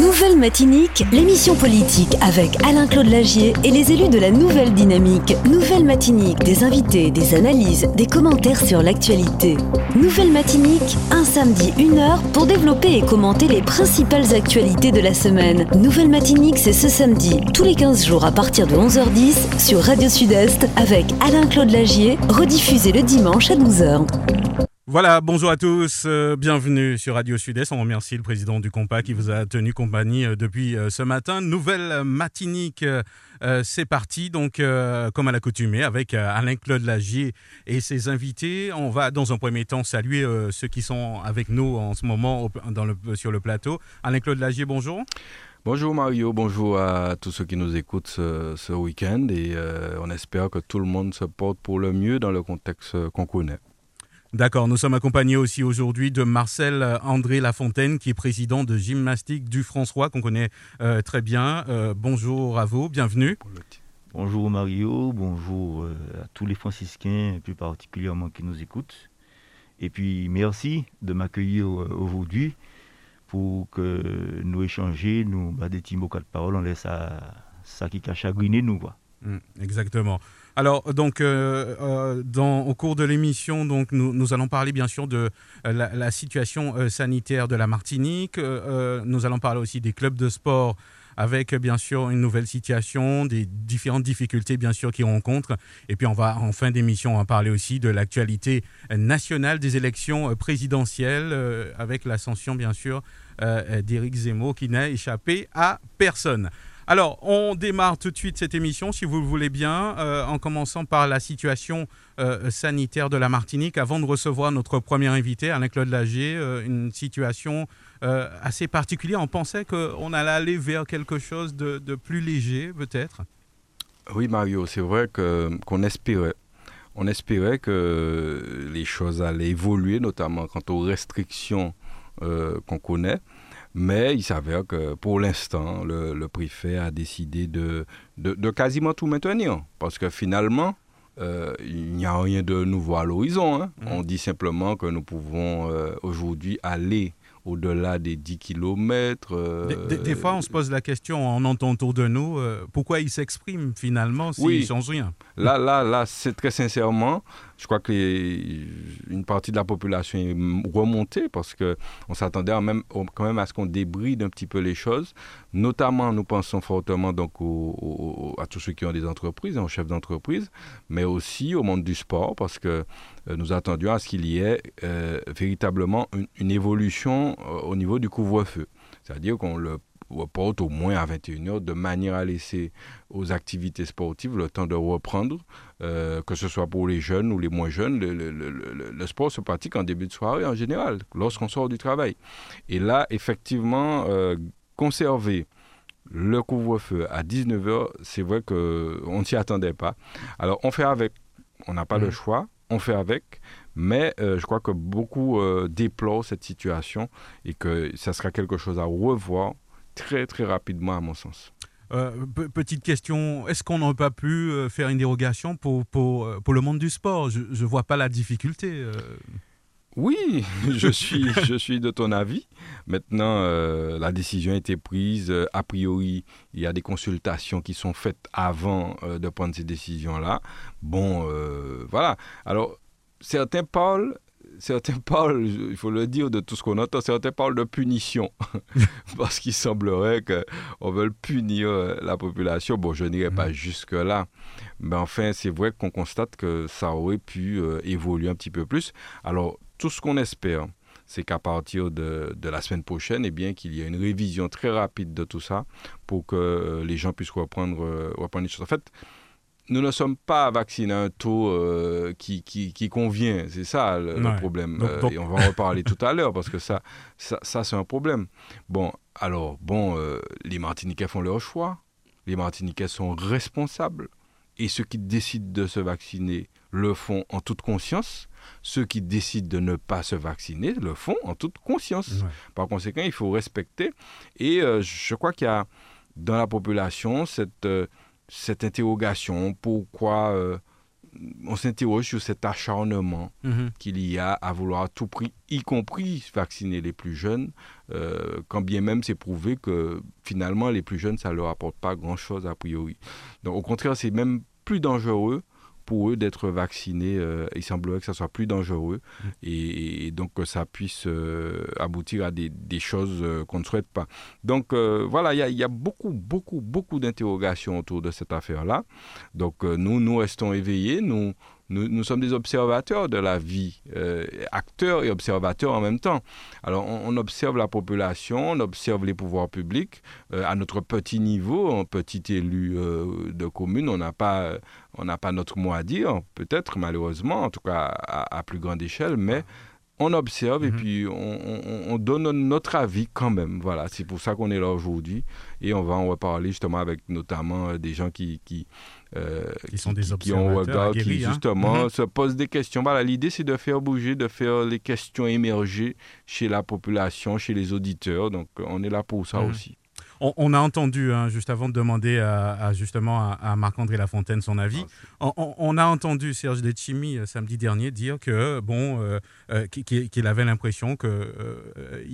Nouvelle Matinique, l'émission politique avec Alain-Claude Lagier et les élus de la Nouvelle Dynamique. Nouvelle Matinique, des invités, des analyses, des commentaires sur l'actualité. Nouvelle Matinique, un samedi, une heure pour développer et commenter les principales actualités de la semaine. Nouvelle Matinique, c'est ce samedi, tous les 15 jours à partir de 11h10 sur Radio Sud-Est avec Alain-Claude Lagier, rediffusé le dimanche à 12h. Voilà, bonjour à tous, euh, bienvenue sur Radio Sud-Est. On remercie le président du Compas qui vous a tenu compagnie euh, depuis euh, ce matin. Nouvelle matinique, c'est parti, donc comme à l'accoutumée, avec Alain-Claude Lagier et ses invités. On va dans un premier temps saluer ceux qui sont avec nous en ce moment sur le plateau. Alain-Claude Lagier, bonjour. Bonjour Mario, bonjour à tous ceux qui nous écoutent ce, week-end et on espère que tout le monde se porte pour le mieux dans le contexte qu'on connaît. D'accord, nous sommes accompagnés aussi aujourd'hui de Marcel euh, André Lafontaine, qui est président de gymnastique du François, qu'on connaît euh, très bien. Euh, bonjour à vous, bienvenue. Bonjour Mario, bonjour à tous les franciscains, plus particulièrement qui nous écoutent. Et puis merci de m'accueillir aujourd'hui pour que nous échanger, nous bah, des petits mots de parole, on laisse ça, ça qui a chagriné nous. Quoi. Mmh, exactement. Alors, donc, euh, euh, au cours de l'émission, donc, nous, allons parler bien sûr de euh, la, situation sanitaire de la Martinique. nous allons parler aussi des clubs de sport avec bien sûr une nouvelle situation, des différentes difficultés bien sûr qu'ils rencontrent. Et puis on va en fin d'émission parler aussi de l'actualité nationale des élections présidentielles avec l'ascension bien sûr d'Éric Zemmour qui n'a échappé à personne. Alors, on démarre tout de suite cette émission, si vous le voulez bien, euh, en commençant par la situation euh, sanitaire de la Martinique, avant de recevoir notre premier invité, Alain-Claude Lager, euh, une situation assez particulière. On pensait qu'on allait aller vers quelque chose de, plus léger, peut-être? Oui, Mario, c'est vrai qu'on espérait. On espérait que les choses allaient évoluer, notamment quant aux restrictions qu'on connaît. Mais il s'avère que pour l'instant, le, préfet a décidé de, de, quasiment tout maintenir. Parce que finalement, euh, il n'y a rien de nouveau à l'horizon. Hein. Mmh. On dit simplement que nous pouvons euh, aujourd'hui aller au-delà des 10 km. Euh, des, fois, on se pose la question, on entend autour de nous, euh, pourquoi il s'exprime finalement s'il ne change rien? Là, là, là, c'est très sincèrement, je crois qu'une partie de la population est remontée parce qu'on s'attendait quand même à ce qu'on débride un petit peu les choses. Notamment, nous pensons fortement donc à tous ceux qui ont des entreprises, aux chefs d'entreprise, mais aussi au monde du sport parce que euh, nous attendions à ce qu'il y ait véritablement une évolution euh, au niveau du couvre-feu. C'est-à-dire qu'on le reporte au moins à 21h de manière à laisser aux activités sportives le temps de reprendre, euh, que ce soit pour les jeunes ou les moins jeunes. Le, sport se pratique en début de soirée en général, lorsqu'on sort du travail. Et là, effectivement, euh, conserver le couvre-feu à 19h, c'est vrai qu'on ne s'y attendait pas. Alors, on fait avec, on n'a pas le mmh. choix, on fait avec, mais euh, je crois que beaucoup euh, déplorent cette situation et que ça sera quelque chose à revoir très très rapidement à mon sens. Euh, petite question, est-ce qu'on n'aurait pas pu faire une dérogation pour, pour, pour, le monde du sport? Je ne vois pas la difficulté. Oui, je suis, je suis de ton avis. Maintenant, la décision a été prise. A priori, il y a des consultations qui sont faites avant de prendre ces décisions-là. Bon, voilà. Alors, certains parlent certains parlent, il faut le dire de tout ce qu'on entend, certains parlent de punition. Parce qu'il semblerait qu'on veut punir euh, la population. Bon, je n'irai pas mm. jusque-là. Mais enfin, c'est vrai qu'on constate que ça aurait pu euh, évoluer un petit peu plus. Alors, tout ce qu'on espère, c'est qu'à partir de, la semaine prochaine, eh bien, qu'il y ait une révision très rapide de tout ça pour que euh, les gens puissent reprendre, reprendre les choses. En fait, nous ne sommes pas vaccinés à un taux euh, qui, qui, convient. C'est ça le, problème. Euh, et on va en reparler tout à l'heure parce que ça, ça, c'est un problème. Bon, alors, bon, euh, les Martiniquais font leur choix. Les Martiniquais sont responsables. Et ceux qui décident de se vacciner le font en toute conscience. Ceux qui décident de ne pas se vacciner le font en toute conscience. Par conséquent, il faut respecter. Et je crois qu'il y a dans la population cette cette interrogation, pourquoi euh, on s'interroge sur cet acharnement Mhm. qu'il y a à vouloir à tout prix, y compris vacciner les plus jeunes, euh, quand bien même c'est prouvé que finalement les plus jeunes, ça ne leur apporte pas grand-chose a priori. Donc au contraire, c'est même plus dangereux pour eux d'être vaccinés. euh, il semblerait que ça soit plus dangereux et, et donc que ça puisse euh, aboutir à des, des choses euh, qu'on ne souhaite pas. Donc euh, voilà, il y y, a beaucoup, beaucoup, beaucoup d'interrogations autour de cette affaire-là. Donc euh, nous, nous restons éveillés, nous, nous, nous sommes des observateurs de la vie, euh, acteurs et observateurs en même temps. Alors on, on observe la population, on observe les pouvoirs publics. Euh, à notre petit niveau, en petit élu euh, de commune, on n'a pas, on pas notre mot à dire, peut-être malheureusement, en tout cas à, à plus grande échelle, mais on observe et Mhm. puis on, on- on donne notre avis quand même. Voilà, c'est pour ça qu'on est là aujourd'hui et on va en reparler justement avec notamment des gens qui qui, euh, Qui sont des qui ont observateurs regard, qui aguerris, hein. justement Mhm. se posent des questions. Voilà, l'idée c'est de faire bouger, de faire les questions émerger chez la population, chez les auditeurs. Donc on est là pour ça Mhm. aussi. On, on a entendu, hein, juste avant de demander à, à, justement à, à Marc-André Lafontaine son avis, on, on- on a entendu Serge Letchimi euh, samedi dernier dire que bon, euh, euh, qu'il- avait l'impression que euh,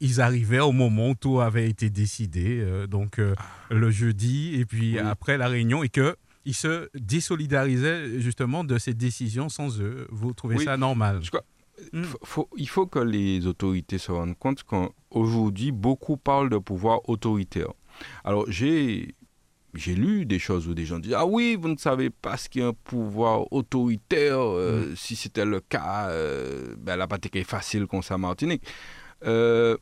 ils arrivaient au moment où tout avait été décidé, donc euh, le jeudi et puis Oui. après la réunion et que ils se désolidarisaient justement de ces décisions sans eux. Vous trouvez Oui. ça normal? Je crois- Mm. Faut- il faut que les autorités se rendent compte qu'aujourd'hui, beaucoup parlent de pouvoir autoritaire. Alors, j'ai. J'ai lu des choses où des gens disent Ah oui, vous ne savez pas ce qu'est un pouvoir autoritaire. euh, Si c'était le cas, euh, ben, la pratique est facile contre sa Martinique. Euh,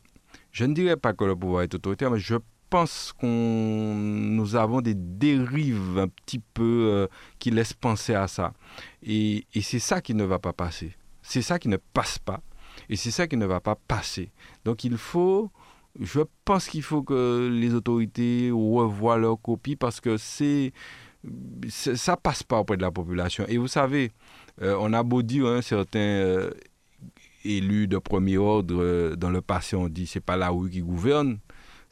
je ne dirais pas que le pouvoir est autoritaire, mais je pense qu'on nous avons des dérives un petit peu euh, qui laissent penser à ça. Et, c'est ça qui ne va pas passer. C'est ça qui ne passe pas. Et c'est ça qui ne va pas passer. Donc il faut, je pense qu'il faut que les autorités revoient leur copie parce que c'est, ça passe pas auprès de la population. Et vous savez, euh, on a beau dire, hein, certains euh, élus de premier ordre dans le passé, on dit c'est pas la rue qui gouverne.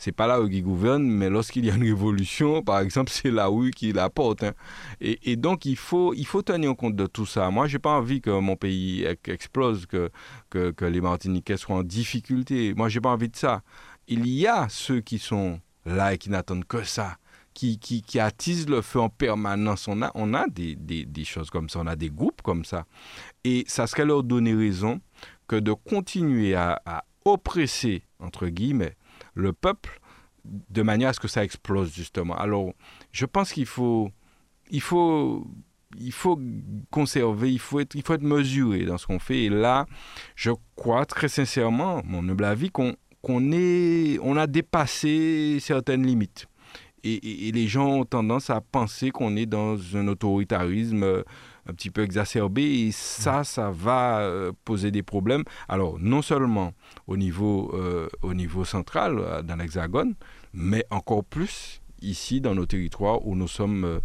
C'est pas la rue qui gouverne, mais lorsqu'il y a une révolution, par exemple, c'est la rue qui la porte. hein. Et, donc, il faut, il faut tenir compte de tout ça. Moi, j'ai pas envie que mon pays ex- explose, que, que, les Martiniquais soient en difficulté. Moi, j'ai pas envie de ça. Il y a ceux qui sont là et qui n'attendent que ça, qui, qui, qui attisent le feu en permanence. On a, on a des, des, des choses comme ça, on a des groupes comme ça. Et ça serait leur donner raison que de continuer à, à oppresser, entre guillemets, le peuple de manière à ce que ça explose, justement. Alors, je pense qu'il faut, il faut, il faut conserver, il faut être, il faut être mesuré dans ce qu'on fait. Et là, je crois très sincèrement, mon humble avis, qu'on qu'on est, on a dépassé certaines limites. Et, et- et les gens ont tendance à penser qu'on est dans un autoritarisme euh, un petit peu exacerbé et ça, ça va euh, poser des problèmes. Alors, non seulement au niveau, euh, au niveau central, dans l'Hexagone, mais encore plus ici dans nos territoires où nous sommes, euh,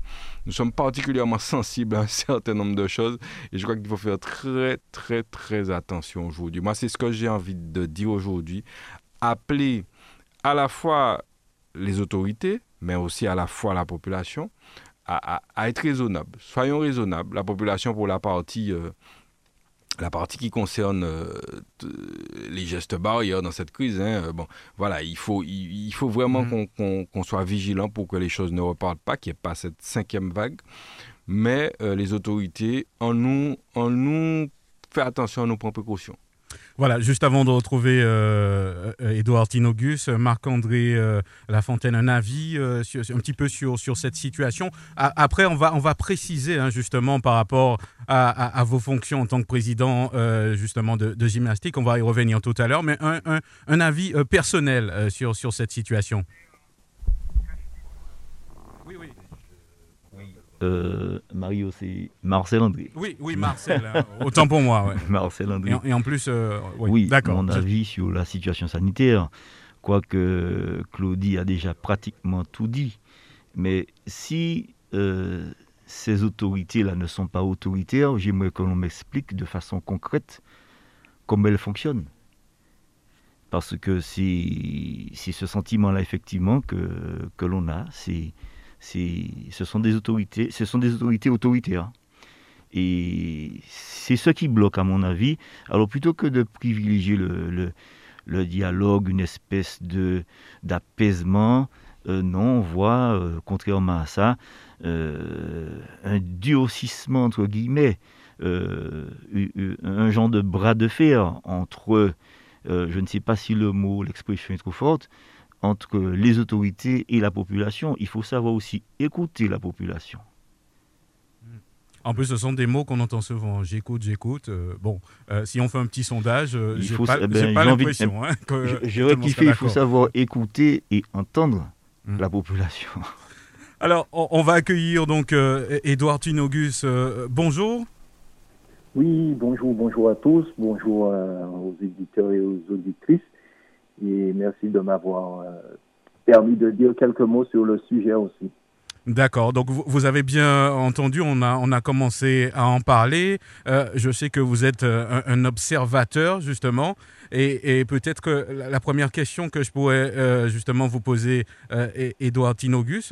nous sommes particulièrement sensibles à un certain nombre de choses et je crois qu'il faut faire très très très attention aujourd'hui. Moi, c'est ce que j'ai envie de dire aujourd'hui. Appeler à la fois les autorités, mais aussi à la fois la population, à, à- à être raisonnable. Soyons raisonnables. La population pour la partie... euh, la partie qui concerne euh, les gestes barrières dans cette crise, hein, euh, bon, voilà, il faut, il, il faut vraiment Mhm. qu'on soit vigilant pour que les choses ne repartent pas, qu'il n'y ait pas cette cinquième vague. Mais euh, les autorités, en nous, en nous, fait attention, nous prend précaution. Voilà, juste avant de retrouver euh, euh, Édouard Tinogus, euh, Marc-André euh, Lafontaine, un avis euh, un petit peu sur, sur cette situation. Après, on va, on va préciser hein, justement par rapport à, vos fonctions en tant que président euh, justement de, gymnastique. On va y revenir tout à l'heure, mais un, un- un avis euh, personnel euh, sur, sur cette situation. Oui, oui. Euh, Mario, c'est Marcel André. Oui, oui, Marcel. hein, autant pour moi. ouais. Marcel André. Et, en, et en plus, euh, oui, Oui, d'accord. mon avis sur la situation sanitaire, quoique Claudie a déjà pratiquement tout dit. Mais si euh, ces autorités-là ne sont pas autoritaires, j'aimerais que l'on m'explique de façon concrète comment elles fonctionnent. Parce que c'est ce sentiment-là, effectivement, que, que l'on a. C'est, ce, sont des autorités, ce sont des autorités autoritaires. Et c'est ce qui bloque, à mon avis. Alors plutôt que de privilégier le, le, dialogue, une espèce d'apaisement, euh, non, on voit, euh, contrairement à ça, euh, un durcissement, entre guillemets, un genre de bras de fer entre, je ne sais pas si le mot, l'expression est trop forte, entre les autorités et la population. Il faut savoir aussi écouter la population. En plus, ce sont des mots qu'on entend souvent. J'écoute, j'écoute. Euh, bon, euh, si on fait un petit sondage, euh, j'ai pas, eh ben, pas l'impression. Hein, J'aurais kiffé, il faut savoir écouter et entendre hmm. la population. Alors, on, va accueillir donc Edouard Tinogus. bonjour. Oui, bonjour, bonjour à tous. Bonjour aux éditeurs et aux auditrices. Et merci de m'avoir permis de dire quelques mots sur le sujet aussi. D'accord. Donc vous, avez bien entendu, on a, on a commencé à en parler. Euh, je sais que vous êtes euh, un, observateur justement, et, peut-être que la, première question que je pourrais euh, justement vous poser, Edouard Tinogus,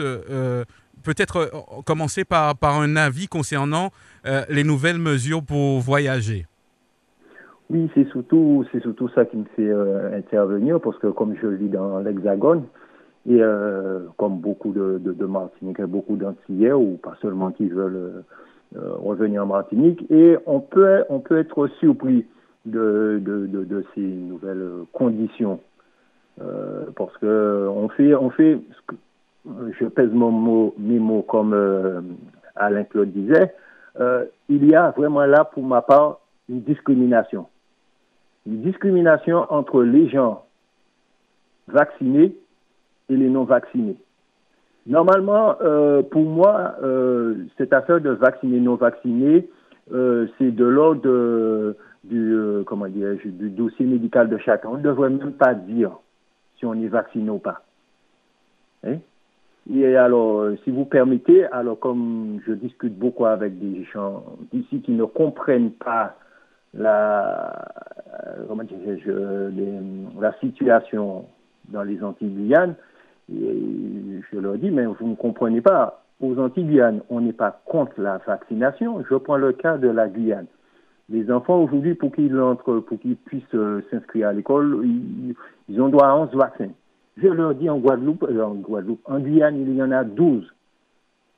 peut-être commencer par un avis concernant les nouvelles mesures pour voyager. Oui, c'est surtout, c'est surtout ça qui me fait intervenir, parce que comme je vis dans l'Hexagone, et euh, comme beaucoup de, de, de Martiniquais, beaucoup d'Antillais, ou pas seulement qui veulent euh, revenir en Martinique, et on peut, on peut être surpris de, de, ces nouvelles conditions. Euh, parce que on fait, on fait, je pèse mon mot, mes mots comme euh, Alain Claude disait, euh, il y a vraiment là, pour ma part, une discrimination. Une discrimination entre les gens vaccinés et les non-vaccinés. Normalement, euh, pour moi, euh, cette affaire de vacciner non-vaccinés, euh, c'est de l'ordre du, comment du dossier médical de chacun. On ne devrait même pas dire si on est vacciné ou pas. Hein? Et alors, si vous permettez, alors comme je discute beaucoup avec des gens d'ici qui ne comprennent pas la, comment je, la situation dans les Antilles Guyanes, et je leur dis, mais vous ne comprenez pas, aux Antilles on n'est pas contre la vaccination. Je prends le cas de la Guyane. Les enfants aujourd'hui, pour qu'ils entrent, pour qu'ils puissent euh, s'inscrire à l'école, ils, ont droit à 11 vaccins. Je leur dis en Guadeloupe, euh, en Guadeloupe, en Guyane, il y en a 12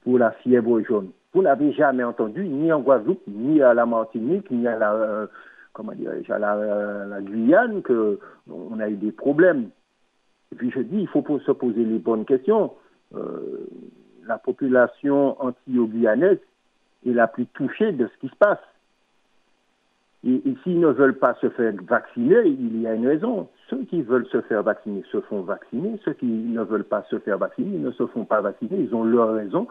pour la fièvre jaune. Vous n'avez jamais entendu, ni en Guadeloupe, ni à la Martinique, ni à la, euh, à la, la Guyane, que on a eu des problèmes et puis je dis, il faut se poser les bonnes questions. Euh, la population antillo-guyanaise est la plus touchée de ce qui se passe. Et, s'ils ne veulent pas se faire vacciner, il y a une raison. Ceux qui veulent se faire vacciner se font vacciner. Ceux qui ne veulent pas se faire vacciner ne se font pas vacciner. Ils ont leur raison.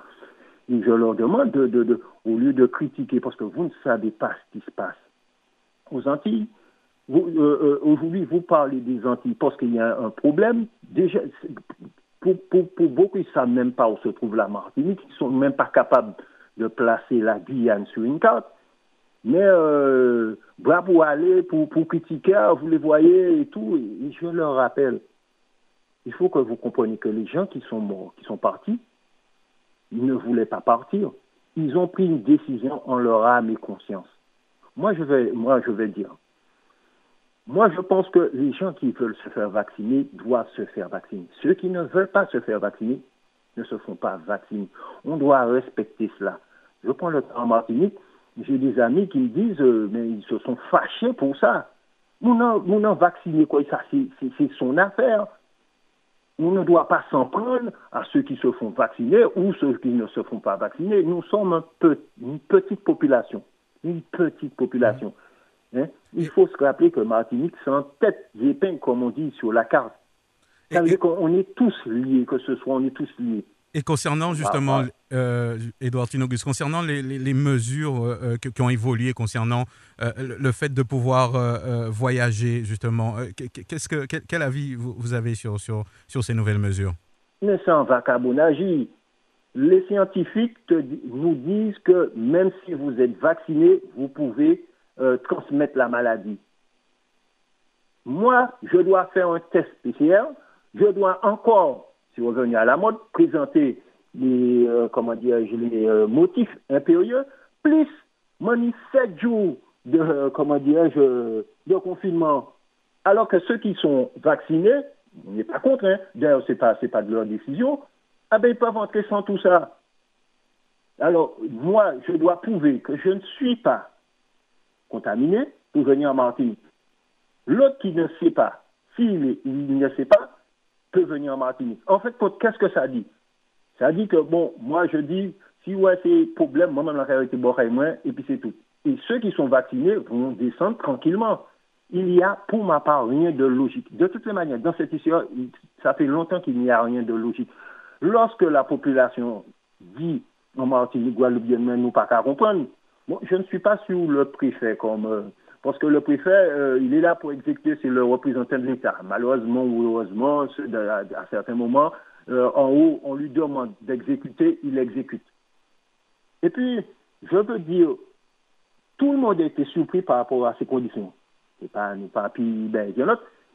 Je leur demande, de, au lieu de critiquer, parce que vous ne savez pas ce qui se passe aux Antilles, euh, euh, aujourd'hui, vous parlez des Antilles parce qu'il y a un problème. Déjà, pour, beaucoup, ils ne savent même pas où se trouve la Martinique. Ils ne sont même pas capables de placer la Guyane sur une carte. Mais euh, bravo aller pour, pour critiquer, vous les voyez et tout. Je leur rappelle, il faut que vous compreniez que les gens qui sont qui sont partis, ne voulaient pas partir. Ils ont pris une décision en leur âme et conscience. Moi, je vais, moi, je vais dire, moi, je pense que les gens qui veulent se faire vacciner doivent se faire vacciner. Ceux qui ne veulent pas se faire vacciner ne se font pas vacciner. On doit respecter cela. Je prends le en Martinique, j'ai des amis qui me disent, euh, mais ils se sont fâchés pour ça. Mon non vacciner, quoi, ça, c'est son affaire. On ne doit pas s'en prendre à ceux qui se font vacciner ou ceux qui ne se font pas vacciner. Nous sommes une petite population. Une petite population. Hein? Il faut se rappeler que Martinique, c'est en tête d'épingle, comme on dit sur la carte. Ça veut dire qu'on est tous liés, que ce soit, on est tous liés. Et concernant justement, euh, Edouard Tinogus, concernant les, les, mesures euh, qui, ont évolué concernant euh, le fait de pouvoir euh, voyager, justement, qu'est-ce que, quel, avis vous, avez sur, sur, sur ces nouvelles mesures? Mais sans vacabonnage, les scientifiques nous disent que même si vous êtes vacciné, vous pouvez euh, transmettre la maladie. Moi, je dois faire un test PCR, je dois encore, on revient à la mode, présenter les, euh, comment dire, les euh, motifs impérieux, plus Mani 7 jours de, comment dirais-je, de confinement, alors que ceux qui sont vaccinés, on n'est pas contre, hein, d'ailleurs, ce n'est pas, pas de leur décision, ah ben, ils peuvent entrer sans tout ça. Alors, moi, je dois prouver que je ne suis pas contaminé pour venir en Martinique. L'autre qui ne sait pas, s'il ne sait pas, peut venir en Martinique. En fait, qu'est-ce que ça dit? Ça dit que, bon, moi, je dis, si ouais, c'est problème, moi, même la réalité, moins, et puis c'est tout. Et ceux qui sont vaccinés vont descendre tranquillement. Il n'y a, pour ma part, rien de logique. De toutes les manières, dans cette histoire, ça fait longtemps qu'il n'y a rien de logique. Lorsque la population dit en Martinique, Guadeloupe, nous pas qu'à comprendre, bon, je ne suis pas sur le préfet comme. Parce que le préfet, euh, il est là pour exécuter, c'est le représentant de l'État. Malheureusement ou heureusement, à, certains moments, euh, en haut, on lui demande d'exécuter, il exécute. Et puis, je veux dire, tout le monde a été surpris par rapport à ces conditions. C'est pas nous pas puis ben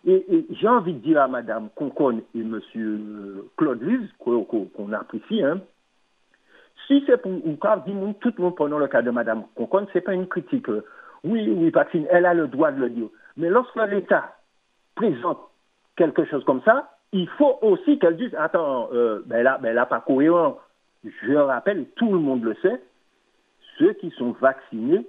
Et, et j'ai envie de dire à Madame Concon et Monsieur Claude Lise, qu'on apprécie, hein, si c'est pour ou quand tout le monde prenant le cas de Madame Concon, c'est pas une critique. Oui, oui, vaccine, elle a le droit de le dire. Mais lorsque l'État présente quelque chose comme ça, il faut aussi qu'elle dise, attends, euh, ben là, ben là, pas cohérent. Je rappelle, tout le monde le sait, ceux qui sont vaccinés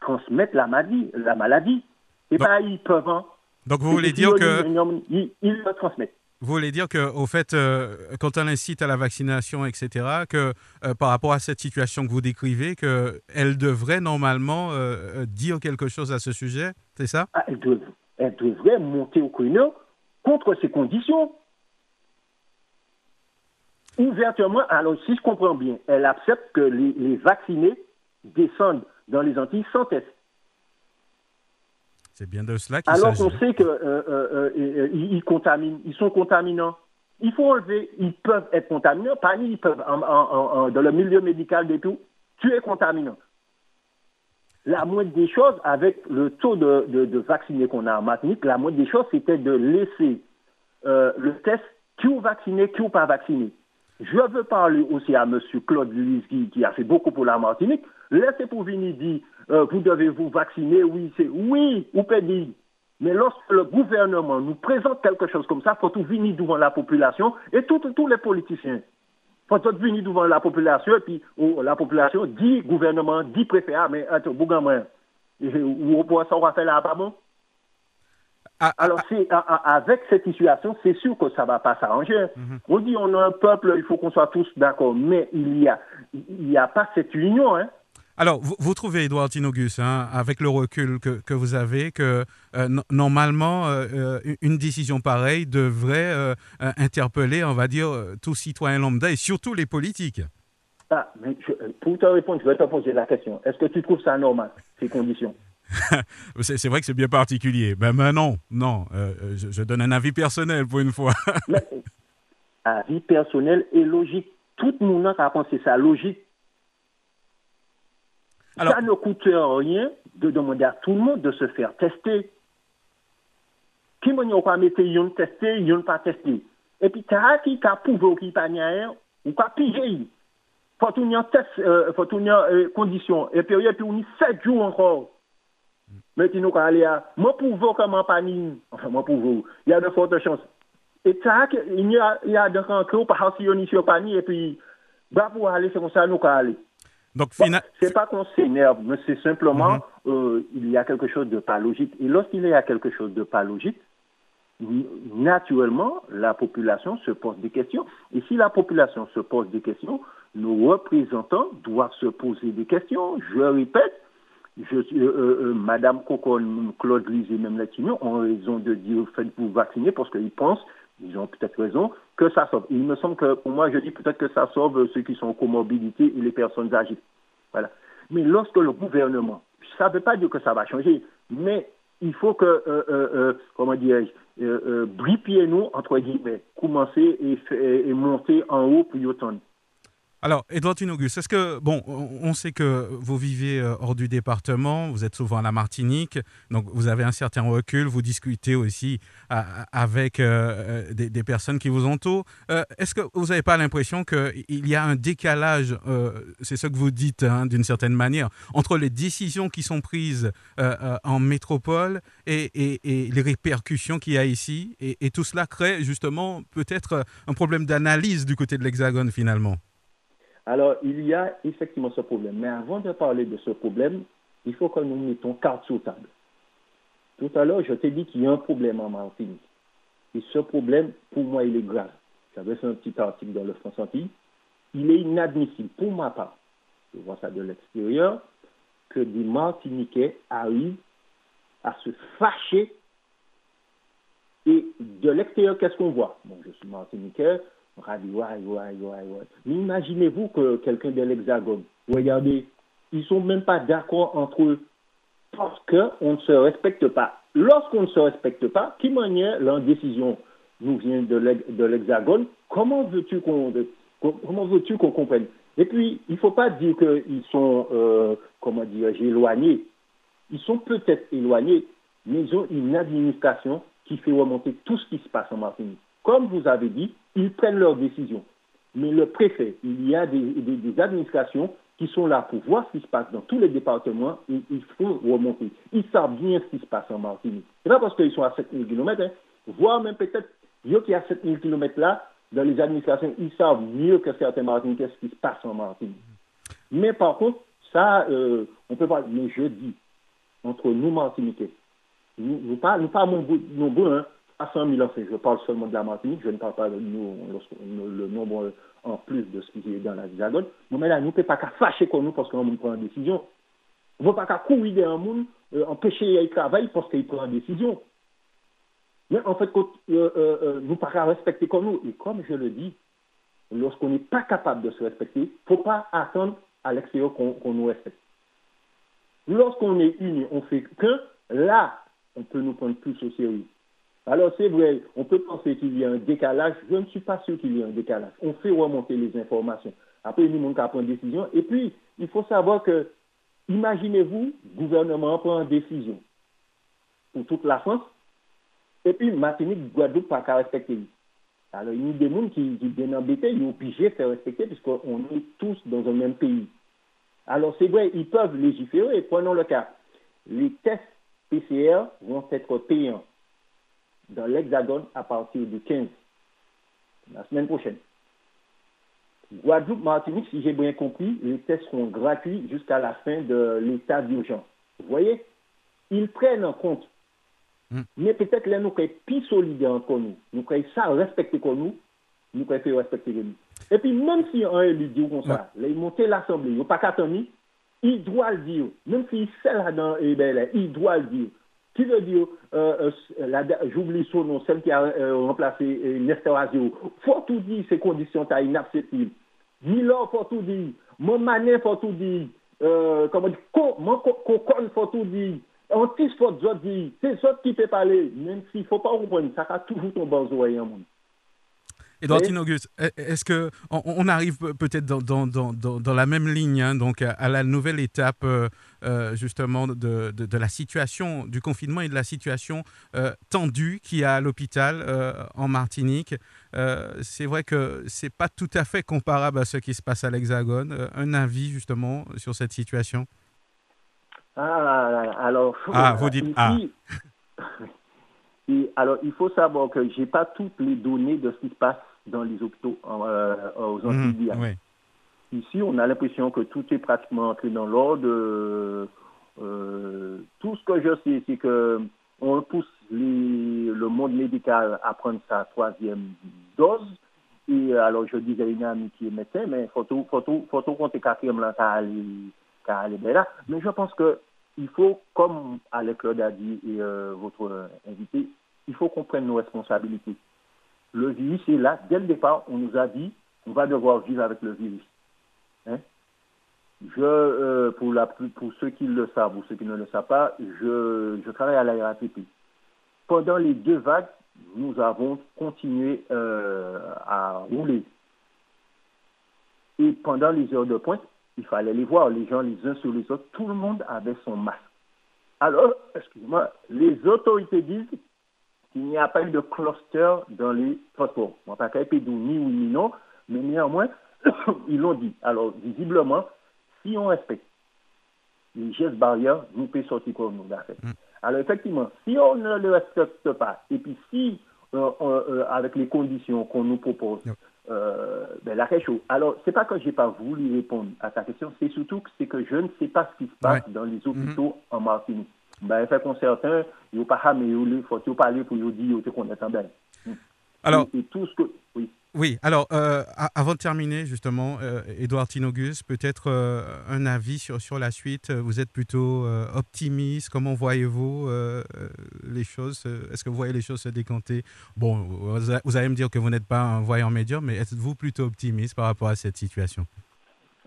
transmettent la maladie. La maladie. Et pas ils peuvent. Hein. Donc vous voulez dire que... Ils, le transmettent. Vous voulez dire qu'au fait, euh, quand on incite à la vaccination, etc., que euh, par rapport à cette situation que vous décrivez, qu'elle devrait normalement euh, dire quelque chose à ce sujet, c'est ça? Ah, elle, devrait monter au créneau contre ces conditions. Ouvertement, alors si je comprends bien, elle accepte que les vaccinés descendent dans les Antilles sans test. C'est bien de cela qu'il Alors qu'on sait qu'ils euh, euh, euh, contaminent, ils sont contaminants. Il faut enlever, ils peuvent être contaminants, parmi ils peuvent, dans le milieu médical et tout, tu es contaminant. La moindre des choses, avec le taux de, vaccinés qu'on a en Martinique, la moindre des choses, c'était de laisser le test qui ou vacciné, qui ou pas vacciné. Je veux parler aussi à M. Claude Luis qui, a fait beaucoup pour la Martinique. Laissez pour venir dire euh, vous devez vous vacciner, oui, c'est oui, ou pas dire. Mais lorsque le gouvernement nous présente quelque chose comme ça, il faut tout venir devant la population et tous les politiciens. Il faut tout venir devant la population et puis oh, la population dit gouvernement, dit préfet, ah, mais attends, bougamoin, ou on va faire là, pas bon? Ah, ah, Alors, ah. avec cette situation, c'est sûr que ça ne va pas s'arranger. Mhm. On dit on a un peuple, il faut qu'on soit tous d'accord, mais il n'y a, il a pas cette union. Hein. Alors, vous, trouvez, Edouard Tinogus, hein, avec le recul que, que vous avez, que euh, normalement, euh, euh, une décision pareille devrait interpeller, on va dire, tout citoyen lambda et surtout les politiques ah, mais Pour te répondre, je vais te poser la question. Est-ce que tu trouves ça normal, ces conditions? C'est vrai que c'est bien particulier. Ben, mais non, non. je, donne un avis personnel pour une fois. avis personnel et logique. Tout le monde a pensé ça logique. Ça ne coûte rien de demander à tout le monde de se faire tester. Qui m'a pas mettre yon testé, yon pas testé. Et puis, as qui t'a prouvé qui pas rien, ou pas pigé. Faut tout un test, euh, faut une euh, condition. Et puis, il y a 7 jours encore. Mais tu nous aller à, moi pour comment pas ni, enfin, moi vous, il y a de fortes chances. Et ça, il y a, il y a de rencontres par si on sur panier, et puis, bah, pour aller, c'est comme ça, nous, aller. Donc, c'est pas qu'on s'énerve, mais c'est simplement euh, il y a quelque chose de pas logique. Et lorsqu'il y a quelque chose de pas logique, naturellement, la population se pose des questions. Et si la population se pose des questions, nos représentants doivent se poser des questions. Je répète, je, euh, euh, euh, Madame Cocon, Claude Lise et même Latino ont raison de dire faites-vous vacciner parce qu'ils pensent, ils ont peut-être raison, que ça sauve. Il me semble que, pour moi, je dis peut-être que ça sauve ceux qui sont en comorbidité et les personnes âgées. Voilà. Mais lorsque le gouvernement, ça ne veut pas dire que ça va changer, mais il faut que, euh, comment dirais-je, euh, nous entre guillemets, commencer et, et, monter en haut pour y autant. Alors, Edouard Auguste, est-ce que, bon, on sait que vous vivez euh, hors du département, vous êtes souvent à la Martinique, donc vous avez un certain recul, vous discutez aussi avec euh, euh, des, personnes qui vous entourent. est-ce que vous n'avez pas l'impression qu'il y a un décalage, c'est ce que vous dites hein, d'une certaine manière, entre les décisions qui sont prises en métropole et, les répercussions qu'il y a ici, et tout cela crée justement peut-être un problème d'analyse du côté de l'Hexagone finalement? Alors, il y a effectivement ce problème. Mais avant de parler de ce problème, il faut que nous mettons carte sur table. Tout à l'heure, je t'ai dit qu'il y a un problème en Martinique. Et ce problème, pour moi, il est grave. J'avais fait un petit article dans le France Antilles. Il est inadmissible, pour ma part, je vois ça de l'extérieur, que des Martiniquais arrivent à se fâcher. Et de l'extérieur, qu'est-ce qu'on voit? Bon, je suis Martiniquais, Imaginez-vous que quelqu'un de l'Hexagone, regardez, ils ne sont même pas d'accord entre eux parce qu'on ne se respecte pas. Lorsqu'on ne se respecte pas, qui manière leur décision nous vient de l'Hexagone, comment veux-tu qu'on comment veux-tu qu'on comprenne? Et puis, il ne faut pas dire qu'ils sont, euh, comment dire, éloignés. Ils sont peut-être éloignés, mais ils ont une administration qui fait remonter tout ce qui se passe en Martinique. Comme vous avez dit, ils prennent leurs décisions. Mais le préfet, il y a des, administrations qui sont là pour voir ce qui se passe dans tous les départements et il faut remonter. Ils savent bien ce qui se passe en Martinique. Ce n'est pas parce qu'ils sont à 7000 km, hein, voire même peut-être, eux qui à 7000 km là, dans les administrations, ils savent mieux que certains Martiniquais ce qui se passe en Martinique. Mais par contre, ça, euh, on peut pas. Mais je dis, entre nous Martiniquais, nous, nous pas, nous pas nombreux, hein, à 100 000 enfants. Je parle seulement de la Martinique, je ne parle pas de nous, le nombre en plus de ce qui est dans la Hexagone. Mais là, nous ne pouvons pas fâcher comme nous parce qu'on prend une décision. On ne peut pas courir derrière un monde, euh, empêcher de travailler parce qu'il prend une décision. Mais en fait, euh, euh, euh, nous ne pouvons pas respecter comme nous. Et comme je le dis, lorsqu'on n'est pas capable de se respecter, il ne faut pas attendre à l'extérieur qu'on nous respecte. Lorsqu'on est unis, on fait qu'un, là, on peut nous prendre plus au sérieux. Alors c'est vrai, on peut penser qu'il y a un décalage. Je ne suis pas sûr qu'il y ait un décalage. On fait remonter les informations. Après, nous, on prend une décision. Et puis, il faut savoir que, imaginez-vous, le gouvernement prend une décision pour toute la France. Et puis, Martinique, Guadeloupe, pas qu'à respecter. Alors, il y a des gens qui, sont bien embêtés, ils sont obligés de faire respecter puisqu'on est tous dans un même pays. Alors, c'est vrai, ils peuvent légiférer. Prenons le cas. Les tests PCR vont être payants dans l'Hexagone à partir du 15, la semaine prochaine. Guadeloupe, Martinique, si j'ai bien compris, les tests seront gratuits jusqu'à la fin de l'état d'urgence. Vous voyez? Ils prennent en compte. Hmm. Mais peut-être là, nous sommes plus solidaires entre nous. Nous sommes ça respecter comme nous. Nous sommes respecter nous. Et puis, même si un élu dit comme ça, il monte l'Assemblée, il n'a pas qu'à il doit le dire. Même s'il sait là-dedans, eh ben, il doit le dire Ki ve diyo, euh, euh, euh, j'oubli sou non, sel ki a remplase Nestor Azio. Fotou di se kondisyon ta inakseptib. Milor fotou di, Momane fotou di, Kokon fotou di, Antis fotou di, se sot ki pe pale, menm si fò pa ou pon, sa ka toujou ton banzo a yon moun. Monde. Edouard Auguste, est-ce que on, arrive peut-être dans, dans, dans, dans, la même ligne, hein, donc à, la nouvelle étape euh, euh, justement de, de, la situation du confinement et de la situation euh, tendue qu'il y a à l'hôpital en Martinique. c'est vrai que c'est pas tout à fait comparable à ce qui se passe à l'Hexagone. un avis justement sur cette situation? Ah, alors. Ah, vous dites ah. alors, il faut savoir que je n'ai pas toutes les données de ce qui se passe dans les hôpitaux euh, aux Antilles. Mmh, Ici, on a l'impression que tout est pratiquement entré dans l'ordre. Euh, tout ce que je sais, c'est que on pousse le monde médical à prendre sa troisième dose. Et alors, je disais à une amie qui est médecin, mais il faut tout, faut tout, faut tout compter quatrième là, qu'à aller, là. Mais je pense que il faut, comme Alec Claude a dit et euh, votre invité, il faut qu'on prenne nos responsabilités. Le virus est là. Dès le départ, on nous a dit on va devoir vivre avec le virus. Hein? Je, euh, pour, ceux qui le savent ou ceux qui ne le savent pas, je, je travaille à la RATP. Pendant les deux vagues, nous avons continué euh, à rouler. Et pendant les heures de pointe, il fallait les voir, les gens les uns sur les autres, tout le monde avait son masque. Alors, excusez-moi, les autorités disent qu'il n'y a pas eu de cluster dans les transports. On pas qu'à ni oui ni non, mais néanmoins, ils l'ont dit. Alors, visiblement, si on respecte les gestes barrières, nous pouvons sortir comme nous l'avons fait. Mm. Alors, effectivement, si on ne le respecte pas, et puis si, euh, euh, avec les conditions qu'on nous propose, euh, ben, la chaud. Alors, c'est pas que j'ai pas voulu répondre à ta question, c'est surtout que c'est que je ne sais pas ce qui se passe dans les hôpitaux mm-hmm. en Martinique. Ben, fait qu'on certains, ils n'ont pas mais il faut parler pour dire qu'on est en belle. Alors, tout ce que, oui. Oui, alors euh, avant de terminer, justement, euh, Edouard Tinogus, peut-être euh, un avis sur, sur la suite. Vous êtes plutôt optimiste. Comment voyez-vous les choses Est-ce que vous voyez les choses se décanter? Bon, vous allez me dire que vous n'êtes pas un voyant médium, mais êtes-vous plutôt optimiste par rapport à cette situation?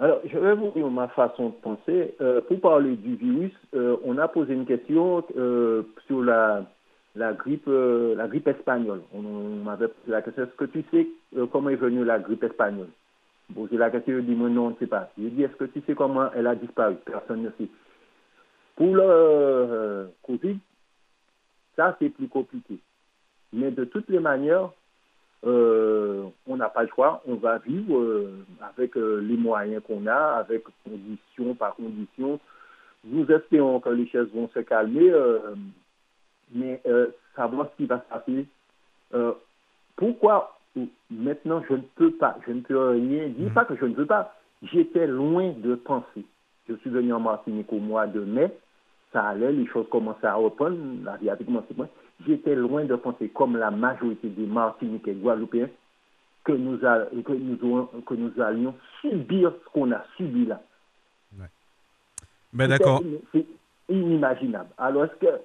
Alors, je vais vous dire ma façon de penser. pour parler du virus, on a posé une question sur la, grippe, euh, la grippe espagnole. On, m'avait posé la question, est-ce que tu sais euh, comment est venue la grippe espagnole? Posé la question, je dis, non, on ne sait pas. Je dis, est-ce que tu sais comment elle a disparu? Personne ne sait. Pour le euh, Covid, ça c'est plus compliqué. Mais de toutes les manières, on n'a pas le choix. On va vivre avec les moyens qu'on a, avec condition par condition. Nous espérons que les choses vont se calmer mais euh, savoir ce qui va se passer. Euh, pourquoi maintenant je ne peux pas, je ne peux rien dire, mhm. pas que je ne veux pas, j'étais loin de penser. Je suis venu en Martinique au mois de mai, ça allait, les choses commençaient à reprendre, la vie avait commencé. J'étais loin de penser, comme la majorité des Martiniquais et Guadeloupéens, que nous, que, nous que nous allions subir ce qu'on a subi là. Ouais. Ben d'accord. C'est inimaginable. Alors, est-ce que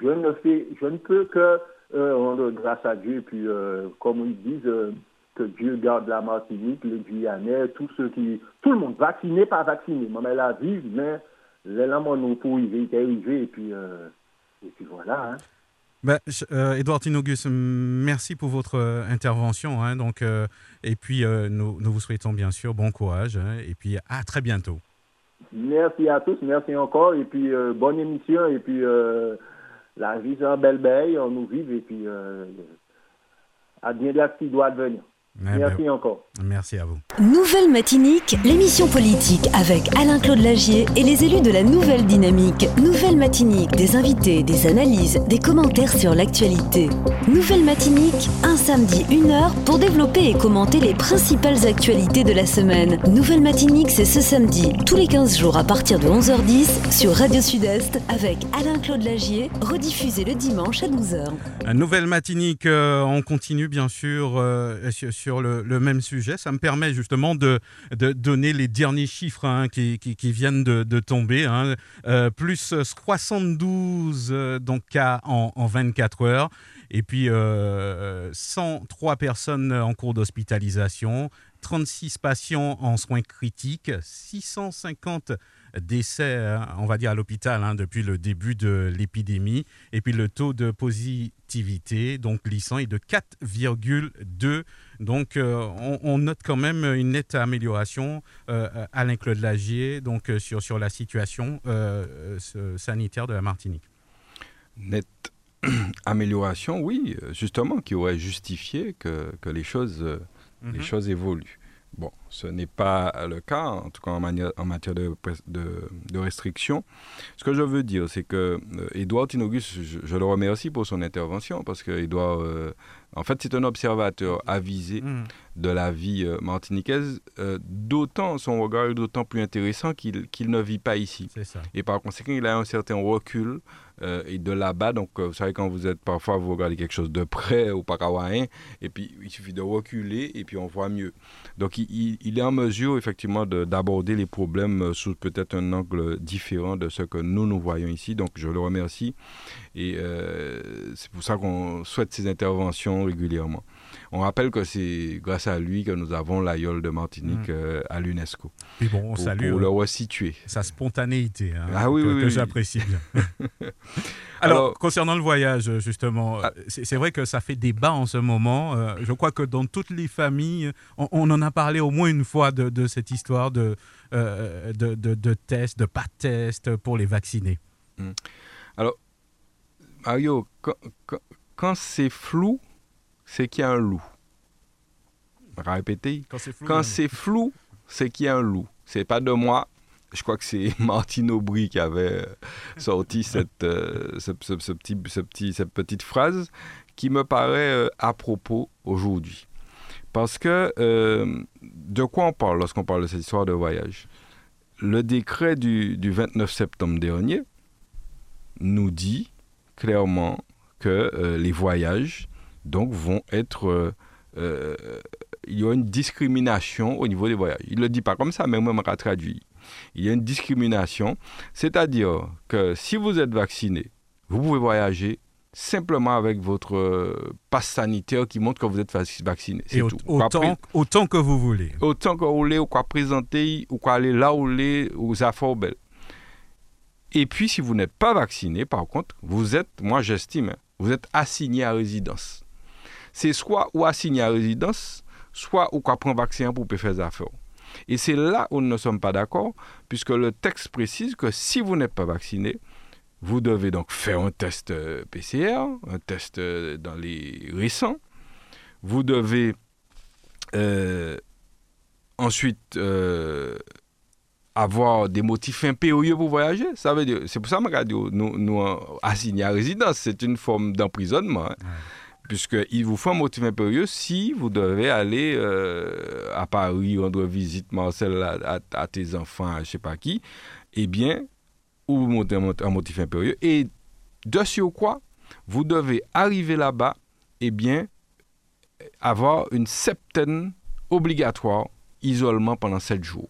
je ne fais, je ne peux que euh, rendre grâce à Dieu, et puis euh, comme ils disent, euh, que Dieu garde la Martinique, les Guyanais, tous ceux qui, tout le monde, vacciné, pas vacciné, mais la vie, mais l'élément nous pour y et puis, et puis voilà. Hein. Ben, Edouard Tinogus, merci pour votre intervention. Hein, donc, et puis, nous, vous souhaitons bien sûr bon courage. Hein, et puis, à très bientôt. Merci à tous, merci encore. Et puis, bonne émission. Et puis, la vie, c'est un bel bail, on nous vive et puis euh, à bien dire ce qui doit advenir. Merci encore. Merci à vous. Nouvelle Matinique, l'émission politique avec Alain-Claude Lagier et les élus de la Nouvelle Dynamique. Nouvelle Matinique, des invités, des analyses, des commentaires sur l'actualité. Nouvelle Matinique, un samedi, une heure pour développer et commenter les principales actualités de la semaine. Nouvelle Matinique, c'est ce samedi, tous les 15 jours à partir de 11h10 sur Radio Sud-Est avec Alain-Claude Lagier, rediffusé le dimanche à 12h. Nouvelle Matinique, euh, on continue bien sûr euh, sur sur le, même sujet. Ça me permet justement de, de donner les derniers chiffres hein, qui, qui, viennent de, tomber. Hein. Euh, plus 72 euh, donc, cas en, en 24 heures. Et puis euh, 103 personnes en cours d'hospitalisation, 36 patients en soins critiques, 650 décès, hein, on va dire, à l'hôpital depuis le début de l'épidémie. Et puis le taux de positivité, donc glissant, est de 4,2. Donc euh, on, note quand même une nette amélioration, euh, Alain-Claude Lagier, donc, euh, sur, sur la situation sanitaire de la Martinique. Nette amélioration, oui, justement, qui aurait justifié que, que les, choses, les mhm. choses évoluent. Bon, ce n'est pas le cas, en tout cas en, en matière de, de, de restriction. Ce que je veux dire, c'est que euh, Edouard Tinogus, je, le remercie pour son intervention, parce que Edouard, euh, en fait, c'est un observateur avisé mmh. De la vie euh, martiniquaise, d'autant, son regard est d'autant plus intéressant qu'il ne vit pas ici. Et par conséquent, il a un certain recul et de là-bas, donc vous savez, quand vous êtes parfois, vous regardez quelque chose de près ou pas et puis il suffit de reculer et puis on voit mieux. Donc il, il est en mesure effectivement d'aborder les problèmes euh, sous peut-être un angle différent de ce que nous nous voyons ici. Donc je le remercie. Et euh, c'est pour ça qu'on souhaite ces interventions régulièrement. On rappelle que c'est grâce à lui que nous avons l'aïeul de Martinique mm. euh, à l'UNESCO. Et bon, on pour, salue pour le resituer. sa spontanéité, hein, Ah oui, que, oui, que oui. j'apprécie bien. Alors, Alors- concernant le voyage, justement, Ah. c'est c'est vrai que ça fait débat en ce moment. Euh, je crois que dans toutes les familles, on, on en a parlé au moins une fois de, de cette histoire de, euh, de, de, de tests, de pas de tests pour les vacciner. Mario, quand, quand- quand c'est flou, c'est qu'il y a un loup. Répéter. Quand c'est flou, c'est qu'il y a un loup. C'est pas de moi. Je crois que c'est Martine Aubry qui avait sorti cette, euh, ce, ce- ce petit, ce petit, cette petite phrase qui me paraît euh, à propos aujourd'hui. Parce que euh, de quoi on parle lorsqu'on parle de cette histoire de voyage? Le décret du, du 29 septembre dernier nous dit clairement que euh, les voyages donc vont être euh, euh, il y a une discrimination au niveau des voyages. Il ne le dit pas comme ça, mais moi, je traduit. Il y a une discrimination, c'est-à-dire que si vous êtes vacciné, vous pouvez voyager simplement avec votre euh, passe sanitaire qui montre que vous êtes vac- vacciné. C'est tout. Autant, autant que vous voulez. autant que vous voulez, ou quoi présenter, ou quoi aller là où vous voulez, aux affaires belles. Et puis, si vous n'êtes pas vacciné, par contre, vous êtes, moi j'estime, hein, vous êtes assigné à résidence. C'est soit ou assigné à résidence, soit ou quoi prend vaccin pour faire des affaires. Et c'est là où nous ne sommes pas d'accord, puisque le texte précise que si vous n'êtes pas vacciné, vous devez donc faire un test euh, PCR, un test euh, dans les récents. Vous devez euh, ensuite avoir des motifs impérieux pour voyager. Ça veut c'est pour ça que nous, nous à résidence, c'est une forme d'emprisonnement. hein. Puisqu'il vous faut un motif impérieux si vous devez aller euh, à Paris rendre visite, Marcel, à, à- à tes enfants, à je sais pas qui, eh bien, ou vous montez un, mot- un motif impérieux. Et de quoi vous devez arriver là-bas, eh bien, avoir une septaine obligatoire isolement pendant sept jours.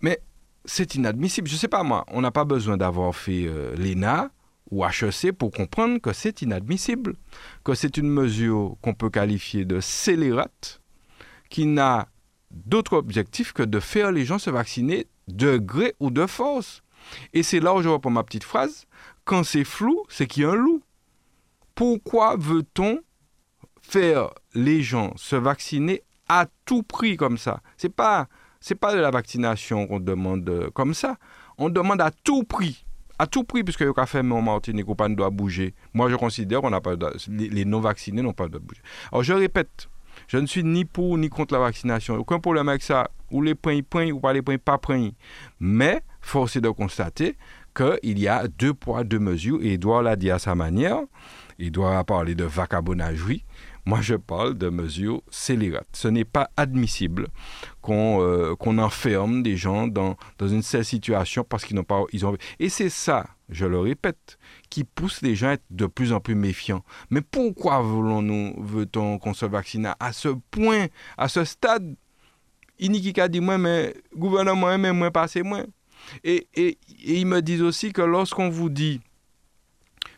Mais c'est inadmissible. Je ne sais pas moi, on n'a pas besoin d'avoir fait euh, l'ENA ou HEC pour comprendre que c'est inadmissible, que c'est une mesure qu'on peut qualifier de scélérate, qui n'a d'autre objectif que de faire les gens se vacciner de gré ou de force. Et c'est là où je reprends ma petite phrase, quand c'est flou, c'est qu'il y a un loup. Pourquoi veut-on faire les gens se vacciner à tout prix comme ça? C'est pas c'est pas de la vaccination qu'on demande euh, comme ça. On demande à tout prix. À tout prix, puisque le café en Martinique, on ne doit bouger. Moi, je considère qu'on n'a pas les, les non-vaccinés n'ont pas de bouger. Alors, je répète, je ne suis ni pour ni contre la vaccination. Aucun problème avec ça. Ou les points, prennent, ou pas les points, pas prennent. Mais, force est de constater qu'il y a deux poids, deux mesures. Et Edouard l'a dit à sa manière. Edouard a parlé de vacabonnage, oui. Moi, je parle de mesures scélérates. Ce n'est pas admissible qu'on euh, qu'on enferme des gens dans, dans une telle situation parce qu'ils n'ont pas... Ils ont... Et c'est ça, je le répète, qui pousse les gens à être de plus en plus méfiants. Mais pourquoi voulons-nous, veut-on qu'on se vaccine à ce point, à ce stade? Iniki a dit, moi, mais gouvernement, mais moi, passez moi. Et, et, et ils me disent aussi que lorsqu'on vous dit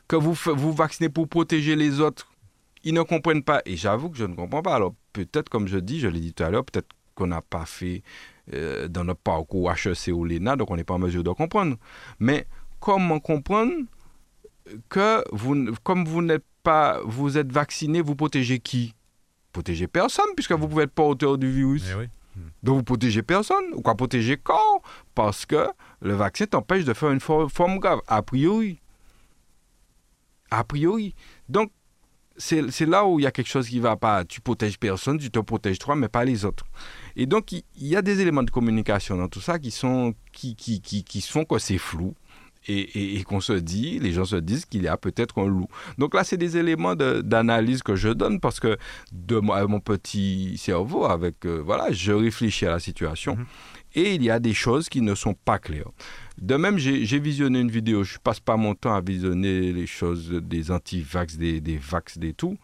que vous vous vaccinez pour protéger les autres, ils ne comprennent pas. Et j'avoue que je ne comprends pas. Alors peut-être, comme je dis, je l'ai dit tout à l'heure, peut-être qu'on n'a pas fait euh, dans notre parcours HEC ou l'ENA, donc on n'est pas en mesure de comprendre. Mais comment comprendre que vous, comme vous n'êtes pas, vous êtes vacciné, vous protégez qui? Protégez personne, puisque vous pouvez être porteur du virus. Eh oui. Donc vous protégez personne, ou quoi protéger corps, parce que le vaccin t'empêche de faire une for- forme grave, a priori. A priori. Donc, c'est là où il y a quelque chose qui ne va pas. Tu protèges personne, tu te protèges toi, mais pas les autres. Et donc, il y, a des éléments de communication dans tout ça qui, sont, qui, qui, qui, qui font que c'est flou. Et, et- qu'on se dit, les gens se disent qu'il y a peut-être un loup. Donc là, c'est des éléments d'analyse que je donne parce que de mon petit cerveau, avec euh, voilà, je réfléchis à la situation Mhm. Et il y a des choses qui ne sont pas claires. De même, j'ai visionné une vidéo. Je passe pas mon temps à visionner les choses des anti-vax, des, des vax, des tout.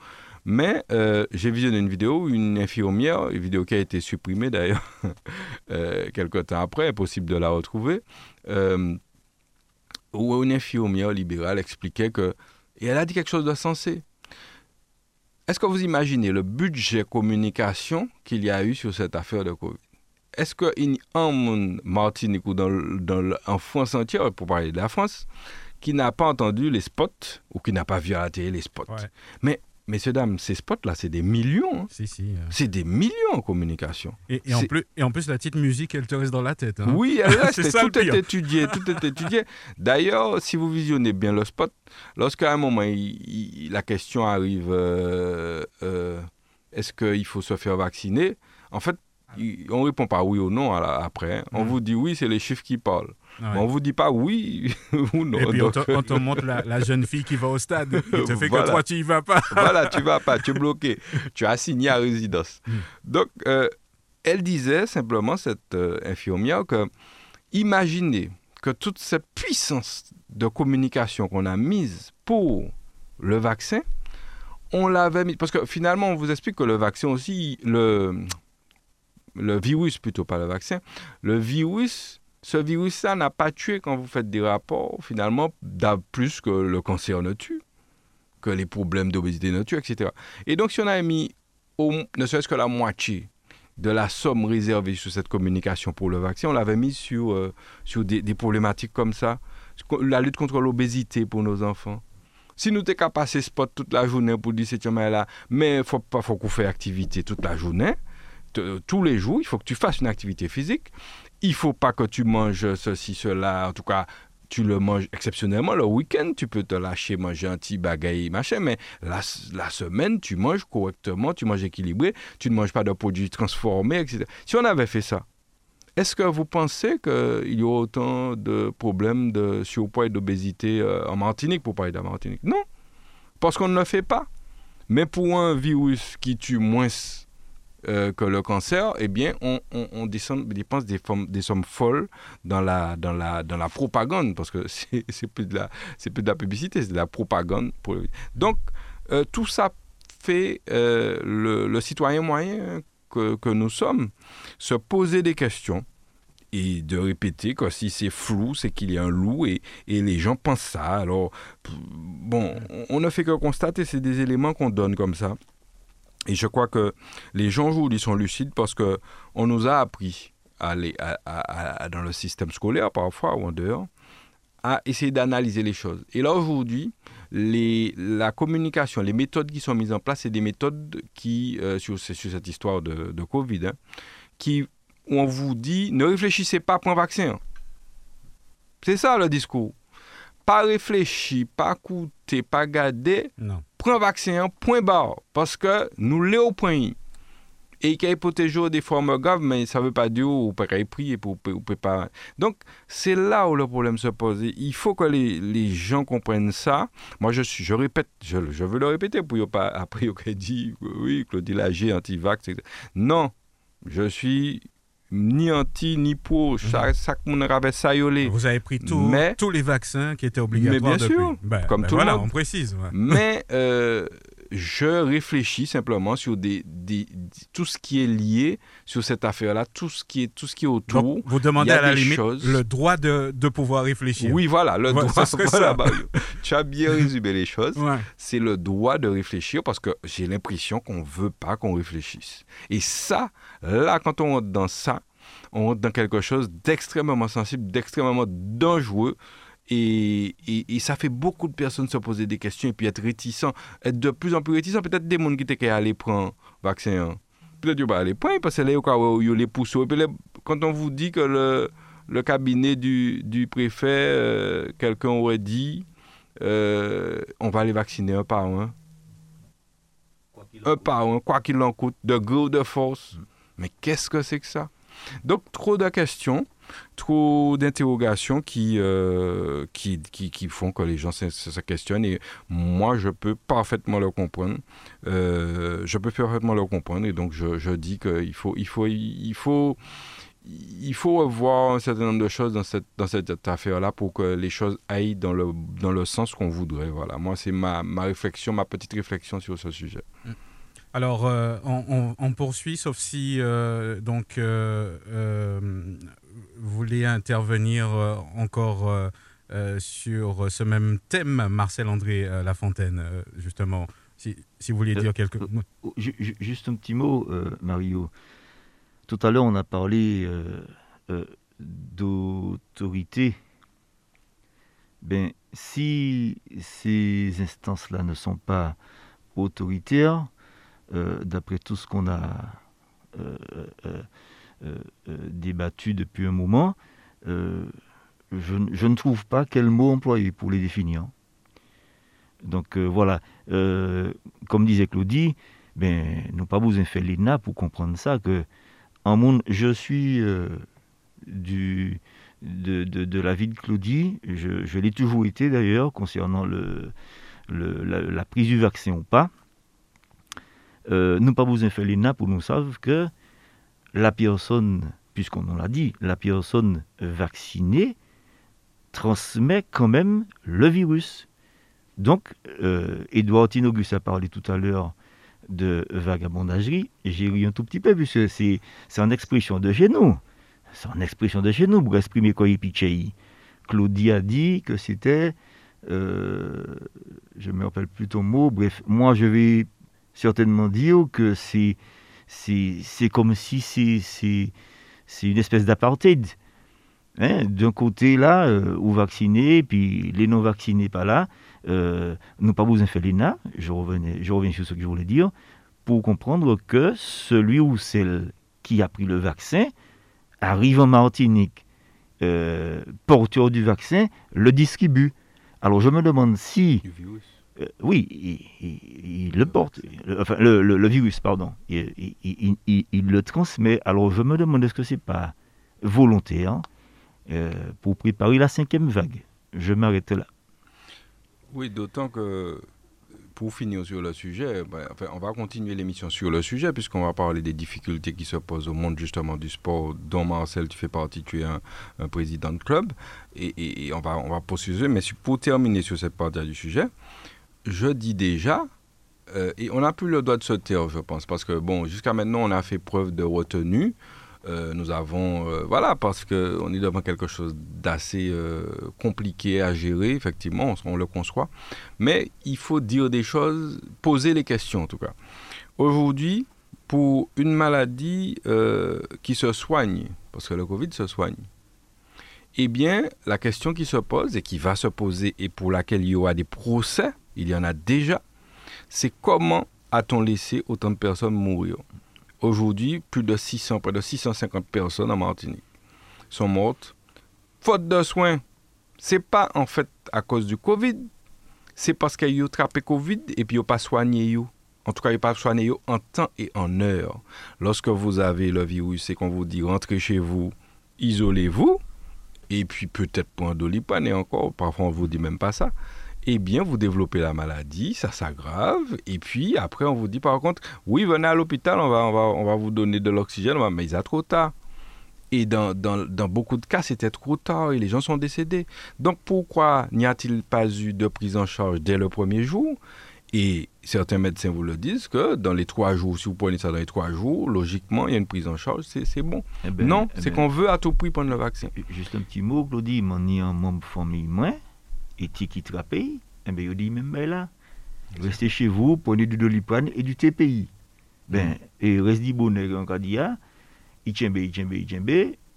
Mais euh, j'ai visionné une vidéo une infirmière, une vidéo qui a été supprimée d'ailleurs euh, quelques temps après, impossible de la retrouver, euh, où une infirmière libérale expliquait que. Et elle a dit quelque chose de sensé. Est-ce que vous imaginez le budget communication qu'il y a eu sur cette affaire de Covid? Est-ce qu'en Martinique ou dans, dans, en France entière, pour parler de la France, qui n'a pas entendu les spots ou qui n'a pas vu à la télé les spots? Mais Messieurs, dames, ces spots-là, c'est des millions. Hein. Si, si. Euh. C'est des millions en communication. Et, en plus, et en plus, la petite musique, elle te reste dans la tête. Hein. Oui, elle reste. tout est étudié. Tout est étudié. D'ailleurs, si vous visionnez bien le spot, lorsqu'à un moment, la question arrive euh, euh, est-ce qu'il faut se faire vacciner? En fait, on ne répond pas oui ou non après. Hein. On mm. vous dit oui, c'est les chiffres qui parlent. On ne vous dit pas oui ou non. Et puis on, te, montre la, jeune fille qui va au stade. Il te fait que toi, tu y vas pas. voilà, tu vas pas, tu es bloqué. Tu as signé à résidence. Hmm. Donc, euh, elle disait simplement, cette euh, infirmière, que imaginez que toute cette puissance de communication qu'on a mise pour le vaccin, on l'avait mis. Parce que finalement, on vous explique que le vaccin aussi, le, le virus plutôt, pas le vaccin, le virus ce virus-là n'a pas tué quand vous faites des rapports, finalement, plus que le cancer ne tue, que les problèmes d'obésité ne tuent, etc. Et donc, si on avait mis ne serait-ce que la moitié de la somme réservée sur cette communication pour le vaccin, on l'avait mis sur, euh, sur des, problématiques comme ça, la lutte contre l'obésité pour nos enfants. Si nous t'es qu'à passer spot toute la journée pour dire cette là mais faut pas faut qu'on fait activité toute la journée, tous les jours, il faut que tu fasses une activité physique il faut pas que tu manges ceci, cela. En tout cas, tu le manges exceptionnellement le week-end, tu peux te lâcher, manger un petit bagaille, machin, mais la, la, semaine, tu manges correctement, tu manges équilibré, tu ne manges pas de produits transformés, etc. Si on avait fait ça, est-ce que vous pensez qu'il y aurait autant de problèmes de surpoids et d'obésité euh, en Martinique, pour parler de la Martinique? Non, parce qu'on ne le fait pas. Mais pour un virus qui tue moins euh, que le cancer, eh bien, on, dépense des, sommes folles dans la, propagande, parce que c'est plus, de la, plus de la publicité, c'est de la propagande. Donc, euh, tout ça fait euh, le, citoyen moyen que, que, nous sommes se poser des questions et de répéter que si c'est flou, c'est qu'il y a un loup et, et, les gens pensent ça. Alors, bon, on ne fait que constater, c'est des éléments qu'on donne comme ça. Et je crois que les gens aujourd'hui sont lucides parce que on nous a appris à aller dans le système scolaire parfois ou en dehors à essayer d'analyser les choses. Et là aujourd'hui, la communication, les méthodes qui sont mises en place, c'est des méthodes qui, euh, sur, cette histoire de, Covid, hein, qui, on vous dit ne réfléchissez pas pour un vaccin. C'est ça le discours. Pas réfléchir, pas coûter, pas garder. Non prends vaccin, point barre, parce que nous l'avons au point. Et qu'il y a protéger des formes graves, mais ça ne veut pas dire qu'on peut prier pour pas. Donc, c'est là où le problème se pose. Il faut que les, les gens comprennent ça. Moi, je, je répète, je, je veux le répéter pour pas après, on dit, oui, Claudie Lager, anti-vax. Non, je suis ni anti ni pro. Mhm. Chaque, monde avait ça Vous avez pris tous les vaccins qui étaient obligatoires. Mais bien sûr, ben, comme ben tout voilà, le monde. on précise. Mais euh, je réfléchis simplement sur des, tout ce qui est lié sur cette affaire-là, tout ce qui est tout ce qui est autour. vous demandez à la limite le droit de, de, pouvoir réfléchir. Oui, voilà, le droit. tu as bien résumé les choses. C'est le droit de réfléchir parce que j'ai l'impression qu'on veut pas qu'on réfléchisse. Et ça, là, quand on rentre dans ça, on rentre dans quelque chose d'extrêmement sensible, d'extrêmement dangereux. Et, et, ça fait beaucoup de personnes se poser des questions et puis être réticents, être de plus en plus réticents. Peut-être des gens qui étaient aller prendre vaccin. Hein. Peut-être qu'ils aller prendre parce que là, ils les poussent. Et puis quand on vous dit que le, le cabinet du, du préfet, euh, quelqu'un aurait dit, euh, on va les vacciner un par un. Un par un, quoi qu'il en coûte, de gré ou de force. Mm. Mais qu'est-ce que c'est que ça? Donc, trop de questions, trop d'interrogations qui, euh, qui, qui, font que les gens se, questionnent. Et moi, je peux parfaitement le comprendre. Euh, je peux parfaitement le comprendre. Et donc, je, je dis qu'il faut, il faut, il faut, il faut un certain nombre de choses dans cette, dans cette affaire-là pour que les choses aillent dans le, dans le sens qu'on voudrait. Voilà. Moi, c'est ma, ma réflexion, ma petite réflexion sur ce sujet. Mm. Alors, euh, on, poursuit, sauf si euh, donc euh, vous voulez intervenir encore sur ce même thème, Marcel-André Lafontaine, justement. Si, si, vous vouliez dire quelques mots. Juste un petit mot, Mario. Tout à l'heure, on a parlé d'autorité. Ben, si ces instances-là ne sont pas autoritaires, euh, d'après tout ce qu'on a euh, euh, débattu depuis un moment, je, ne trouve pas quel mot employer pour les définir. Donc voilà, comme disait Claudie, ben, nous pas besoin de faire l'INA pour comprendre ça, que en monde, je suis du, de, de, la vie de Claudie, je, l'ai toujours été d'ailleurs, concernant la, prise du vaccin ou pas. Euh, nous pas besoin faire l'INA pour nous savoir que la personne, puisqu'on l'a dit, la personne vaccinée transmet quand même le virus. Donc, euh, Edouard Tinogus a parlé tout à l'heure de vagabondagerie, j'ai ri un tout petit peu, puisque c'est en expression de chez nous. C'est en expression de chez nous pour exprimer quoi il Claudie a dit que c'était, euh, je me rappelle plus ton mot, bref, moi je vais certainement dire que c'est, c'est, comme si c'est, c'est, une espèce d'apartheid. Hein? D'un côté là, euh, ou vaccinés, puis les non vaccinés pas là, euh, nous pas besoin de faire l'ENA, je, revenais, je reviens sur ce que je voulais dire, pour comprendre que celui ou celle qui a pris le vaccin, arrive en Martinique, euh, porteur du vaccin, le distribue. Alors je me demande si... Euh, oui, il, le porte, enfin le, virus, pardon, il, le transmet. Alors je me demande est-ce que c'est pas volontaire euh, pour préparer la cinquième vague? Je m'arrête là. Oui, d'autant que pour finir sur le sujet, ben, on va continuer l'émission sur le sujet, puisqu'on va parler des difficultés qui se posent au monde justement du sport, dont Marcel, tu fais partie, tu es un, président de club, et, on, va, on va poursuivre. Mais pour terminer sur cette partie du sujet, je dis déjà, euh, et on n'a plus le droit de se taire, je pense, parce que bon, jusqu'à maintenant, on a fait preuve de retenue. Euh, nous avons, euh, voilà, parce qu'on est devant quelque chose d'assez compliqué à gérer, effectivement, on, le conçoit. Mais il faut dire des choses, poser les questions en tout cas. Aujourd'hui, pour une maladie qui se soigne, parce que le Covid se soigne, eh bien, la question qui se pose et qui va se poser et pour laquelle il y aura des procès, il y en a déjà, c'est comment a-t-on laissé autant de personnes mourir? Aujourd'hui, plus de 600, près de 650 personnes en Martinique sont mortes faute de soins. C'est pas en fait à cause du Covid, c'est parce qu'ils ont attrapé Covid et puis ils n'ont pas soigné. En tout cas, ils n'ont pas soigné en temps et en heure. Lorsque vous avez le virus et qu'on vous dit rentrez chez vous, isolez-vous, et puis peut-être pour un dolipan, et encore, parfois on ne vous dit même pas ça eh bien, vous développez la maladie, ça s'aggrave, et puis après, on vous dit par contre, oui, venez à l'hôpital, on va, on, va, on va vous donner de l'oxygène, mais il a trop tard. Et dans, dans, dans, beaucoup de cas, c'était trop tard et les gens sont décédés. Donc pourquoi n'y a-t-il pas eu de prise en charge dès le premier jour? Et certains médecins vous le disent que dans les trois jours, si vous prenez ça dans les trois jours, logiquement, il y a une prise en charge, c'est bon. Eh ben, non, eh c'est ben, qu'on veut à tout prix prendre le vaccin. Juste un petit mot, Claudie, m'en y un membre famille moins et qui pays, eh bien, il dit même ben là, restez chez vous, prenez du doliprane et du TPI. Ben, mm. et reste du bonheur en cas d'IA, il tient il tient il tient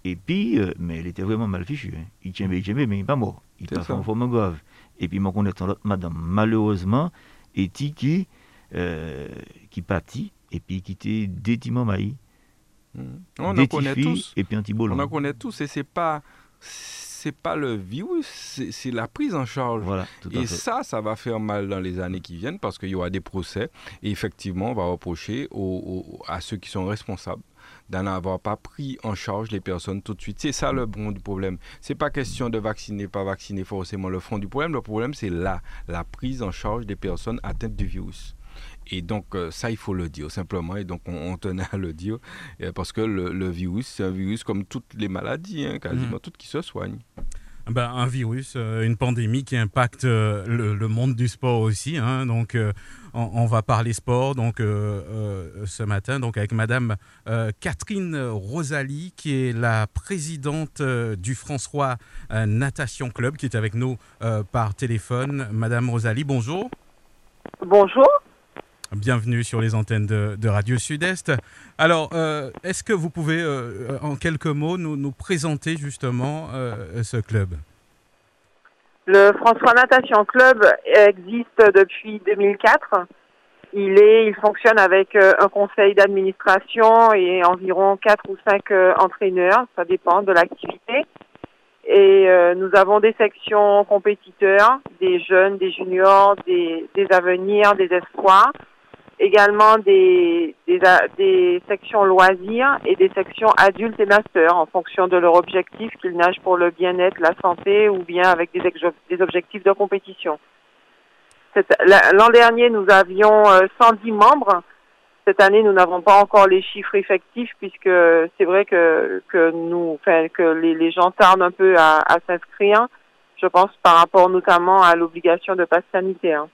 et puis, euh, mais il était vraiment mal fichu. Hein. Il tient il tient mais il n'est pas mort. Il est pas en forme grave. Et puis, moi, connaissant l'autre madame, malheureusement, et qui, euh, qui partit, et puis qui était détiment maï. Mm. On en connaît tous. Et puis un petit On en connaît tous, et c'est pas c'est pas le virus, c'est la prise en charge. et ça, ça va faire mal dans les années qui viennent parce qu'il y aura des procès. Et effectivement, on va reprocher à ceux qui sont responsables d'en avoir pas pris en charge les personnes tout de suite. C'est ça le bon du problème. C'est pas question de vacciner, pas vacciner forcément le fond du problème. Le problème, c'est là, la prise en charge des personnes atteintes du virus. Et donc, euh, ça, il faut le dire simplement. Et donc, on, tenait à le dire euh, parce que le, virus, c'est un virus comme toutes les maladies, hein, quasiment mm. toutes qui se soignent. ben, Un virus, une pandémie qui impacte le, monde du sport aussi. Hein. donc, on, va parler sport donc, ce matin donc, avec Madame Catherine Rosalie, qui est la présidente du François Natation Club, qui est avec nous par téléphone. Madame Rosalie, bonjour. Bonjour. Bienvenue sur les antennes de, Radio Sud-Est. Alors, euh, est-ce que vous pouvez, euh, en quelques mots, nous, présenter justement euh, ce club? Le François Natation Club existe depuis 2004. Il, est, il fonctionne avec un conseil d'administration et environ 4 ou 5 entraîneurs, ça dépend de l'activité. Et nous avons des sections compétiteurs, des jeunes, des juniors, des, des avenirs, des espoirs également des, des, sections loisirs et des sections adultes et masters en fonction de leur objectif qu'ils nagent pour le bien-être, la santé ou bien avec des, des objectifs de compétition. L'an dernier, nous avions 110 euh, membres. Cette année, nous n'avons pas encore les chiffres effectifs puisque c'est vrai que, nous, enfin, que les, gens tardent un peu à s'inscrire. Je pense par rapport notamment à l'obligation de passe sanitaire.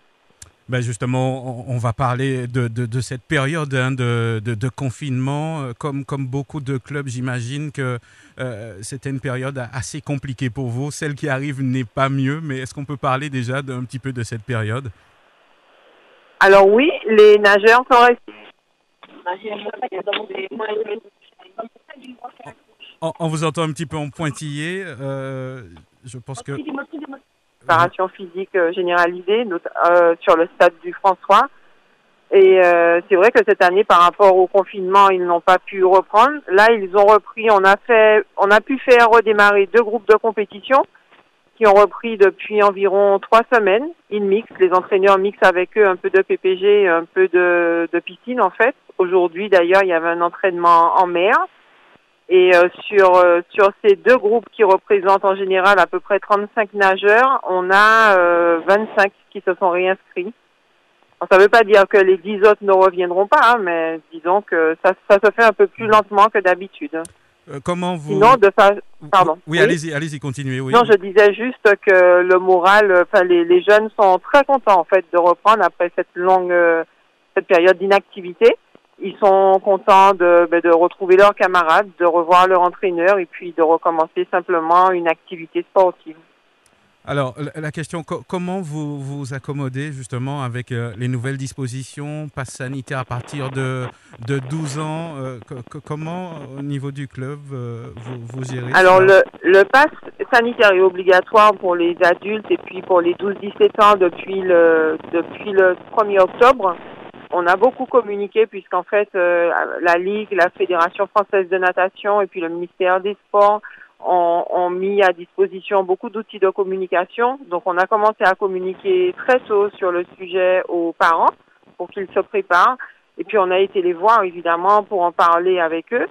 Ben justement, on, va parler de, de, cette période hein, de, de, confinement. Euh, comme, comme beaucoup de clubs, j'imagine que euh, c'était une période assez compliquée pour vous. Celle qui arrive n'est pas mieux, mais est-ce qu'on peut parler déjà d'un petit peu de cette période? Alors oui, les nageurs sont restés. On, vous entend un petit peu en pointillé. Euh, je pense que préparation physique euh, généralisée euh, sur le stade du François. Et euh, c'est vrai que cette année, par rapport au confinement, ils n'ont pas pu reprendre. Là, ils ont repris. On a fait, on a pu faire redémarrer deux groupes de compétition qui ont repris depuis environ trois semaines. Ils mixent, les entraîneurs mixent avec eux un peu de PPG, un peu de, de piscine en fait. Aujourd'hui, d'ailleurs, il y avait un entraînement en mer. Et euh, sur euh, sur ces deux groupes qui représentent en général à peu près 35 nageurs, on a euh, 25 qui se sont réinscrits. ça ne veut pas dire que les 10 autres ne reviendront pas, hein, mais disons que ça, ça se fait un peu plus lentement que d'habitude. Euh, comment vous Sinon, de Pardon. Oui, allez-y, allez-y, continuez. Oui. Non, je disais juste que le moral, enfin les, les jeunes sont très contents en fait de reprendre après cette longue cette période d'inactivité ils sont contents de, ben, de retrouver leurs camarades, de revoir leur entraîneur et puis de recommencer simplement une activité sportive. Alors, la question, comment vous vous accommodez justement avec euh, les nouvelles dispositions, passe sanitaire à partir de, de 12 ans euh, Comment, au niveau du club, euh, vous, vous gérez Alors, le, le pass sanitaire est obligatoire pour les adultes et puis pour les 12-17 ans depuis le, depuis le 1er octobre on a beaucoup communiqué puisqu'en fait euh, la Ligue, la Fédération française de natation et puis le ministère des Sports ont, mis à disposition beaucoup d'outils de communication. Donc on a commencé à communiquer très tôt sur le sujet aux parents pour qu'ils se préparent. Et puis on a été les voir évidemment pour en parler avec eux.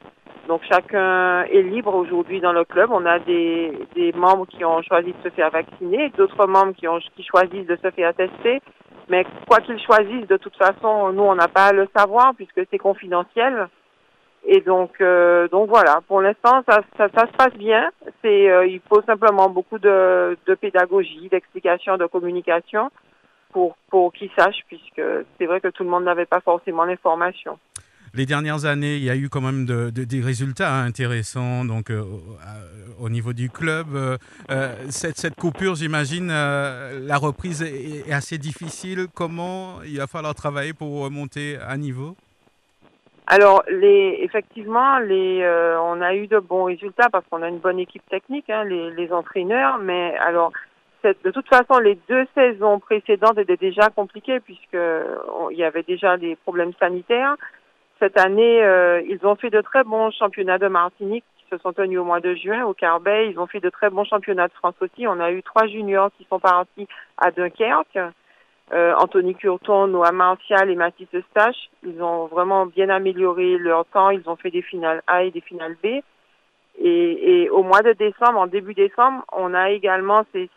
Donc chacun est libre aujourd'hui dans le club. On a des, membres qui ont choisi de se faire vacciner, d'autres membres qui, ont, qui choisissent de se faire tester. Mais quoi qu'ils choisissent, de toute façon, nous, on n'a pas à le savoir puisque c'est confidentiel. Et donc, euh, donc voilà. Pour l'instant, ça, ça, ça, se passe bien. C'est, euh, il faut simplement beaucoup de, de pédagogie, d'explication, de communication pour pour qu'ils sachent, puisque c'est vrai que tout le monde n'avait pas forcément l'information les dernières années, il y a eu quand même des résultats intéressants donc, euh, au niveau du club. Euh, euh, cette, coupure, j'imagine, la reprise est, assez difficile. Comment il va falloir travailler pour remonter à niveau? Alors, effectivement, on a eu de bons résultats parce qu'on a une bonne équipe technique, hein, les, entraîneurs. Mais alors, de toute façon, les deux saisons précédentes étaient déjà compliquées puisque il y avait déjà des problèmes sanitaires. Cette année, euh, ils ont fait de très bons championnats de Martinique qui se sont tenus au mois de juin au Carbet. Ils ont fait de très bons championnats de France aussi. On a eu trois juniors qui sont partis à Dunkerque. Euh, Anthony Curton, Noah Martial et Mathis Eustache. Ils ont vraiment bien amélioré leur temps. Ils ont fait des finales A et des finales B. Et, et au mois de décembre, en début décembre, on a également ces,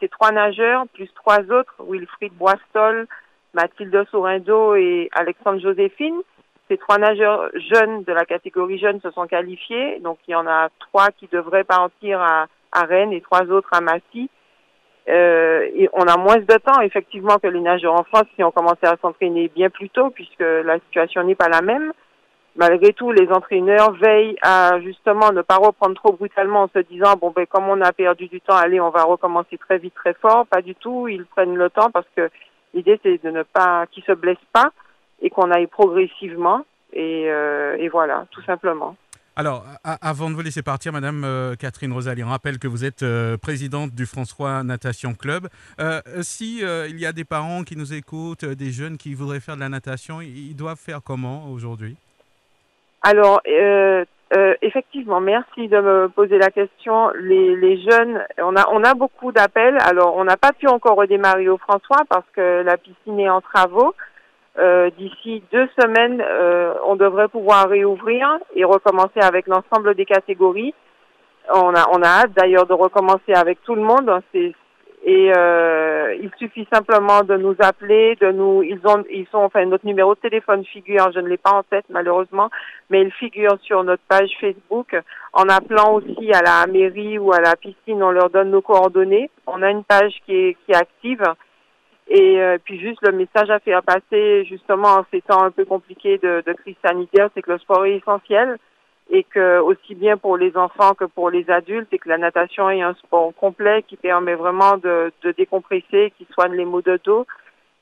ces trois nageurs, plus trois autres, Wilfried Boistol, Mathilde Sorindo et Alexandre Joséphine, ces trois nageurs jeunes de la catégorie jeune se sont qualifiés. Donc, il y en a trois qui devraient partir à, Rennes et trois autres à Massy. Euh, et on a moins de temps, effectivement, que les nageurs en France qui ont commencé à s'entraîner bien plus tôt, puisque la situation n'est pas la même. Malgré tout, les entraîneurs veillent à justement ne pas reprendre trop brutalement en se disant bon ben comme on a perdu du temps, allez, on va recommencer très vite, très fort. Pas du tout. Ils prennent le temps parce que l'idée c'est de ne pas qu'ils se blessent pas et qu'on aille progressivement. Et, euh, et voilà, tout simplement. Alors, avant de vous laisser partir, Madame euh, Catherine Rosalie, on rappelle que vous êtes euh, présidente du François Natation Club. Si il y a des parents qui nous écoutent, des jeunes qui voudraient faire de la natation, ils doivent faire comment aujourd'hui? Alors, effectivement, merci de me poser la question. Les, les jeunes, on a, on a beaucoup d'appels. Alors, on n'a pas pu encore redémarrer au François parce que la piscine est en travaux. Euh, d'ici deux semaines, euh, on devrait pouvoir réouvrir et recommencer avec l'ensemble des catégories. On a, on a hâte d'ailleurs de recommencer avec tout le monde. et euh, il suffit simplement de nous appeler, de nous, ils ont, ils sont, enfin notre numéro de téléphone figure, je ne l'ai pas en tête malheureusement, mais il figure sur notre page Facebook. En appelant aussi à la mairie ou à la piscine, on leur donne nos coordonnées. On a une page qui est, qui est active et euh, puis juste le message à faire passer justement en ces temps un peu compliqués de, de crise sanitaire, c'est que le sport est essentiel et que aussi bien pour les enfants que pour les adultes, et que la natation est un sport complet qui permet vraiment de, de décompresser, qui soigne les maux de dos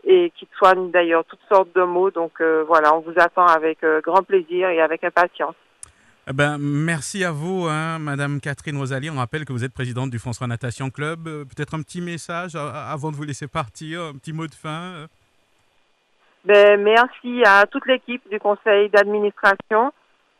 et qui soigne d'ailleurs toutes sortes de maux. Donc euh, voilà, on vous attend avec euh, grand plaisir et avec impatience. Eh ben, merci à vous, hein, Madame Catherine Rosalie. On rappelle que vous êtes présidente du François Natation Club. Euh, peut-être un petit message avant de vous laisser partir, un petit mot de fin. Euh. Ben, merci à toute l'équipe du conseil d'administration.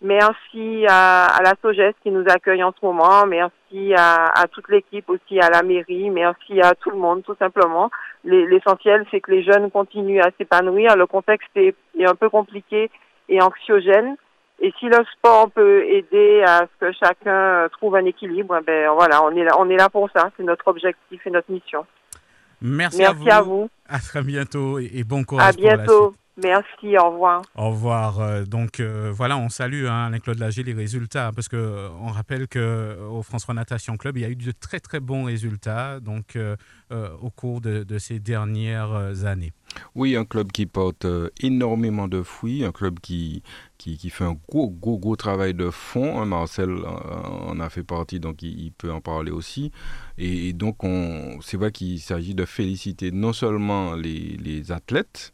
Merci à, la SOGES qui nous accueille en ce moment. Merci à, toute l'équipe aussi, à la mairie. Merci à tout le monde, tout simplement. L'essentiel, c'est que les jeunes continuent à s'épanouir. Le contexte est un peu compliqué et anxiogène. Et si le sport peut aider à ce que chacun trouve un équilibre, ben voilà, on est là, on est là pour ça. C'est notre objectif et notre mission. Merci, à, vous. à vous. À très bientôt et bon courage. À bientôt. Merci, au revoir. Au revoir. Euh, donc euh, voilà, on salue hein, Alain-Claude Lager les résultats parce que euh, on rappelle que au François Natation Club, il y a eu de très très bons résultats donc au cours de, de, ces dernières années. Oui, un club qui porte énormément de fruits, un club qui, qui, qui, fait un gros, gros, gros travail de fond. Hein, Marcel en a fait partie, donc il, peut en parler aussi. Et, donc, c'est vrai qu'il s'agit de féliciter non seulement les, les athlètes,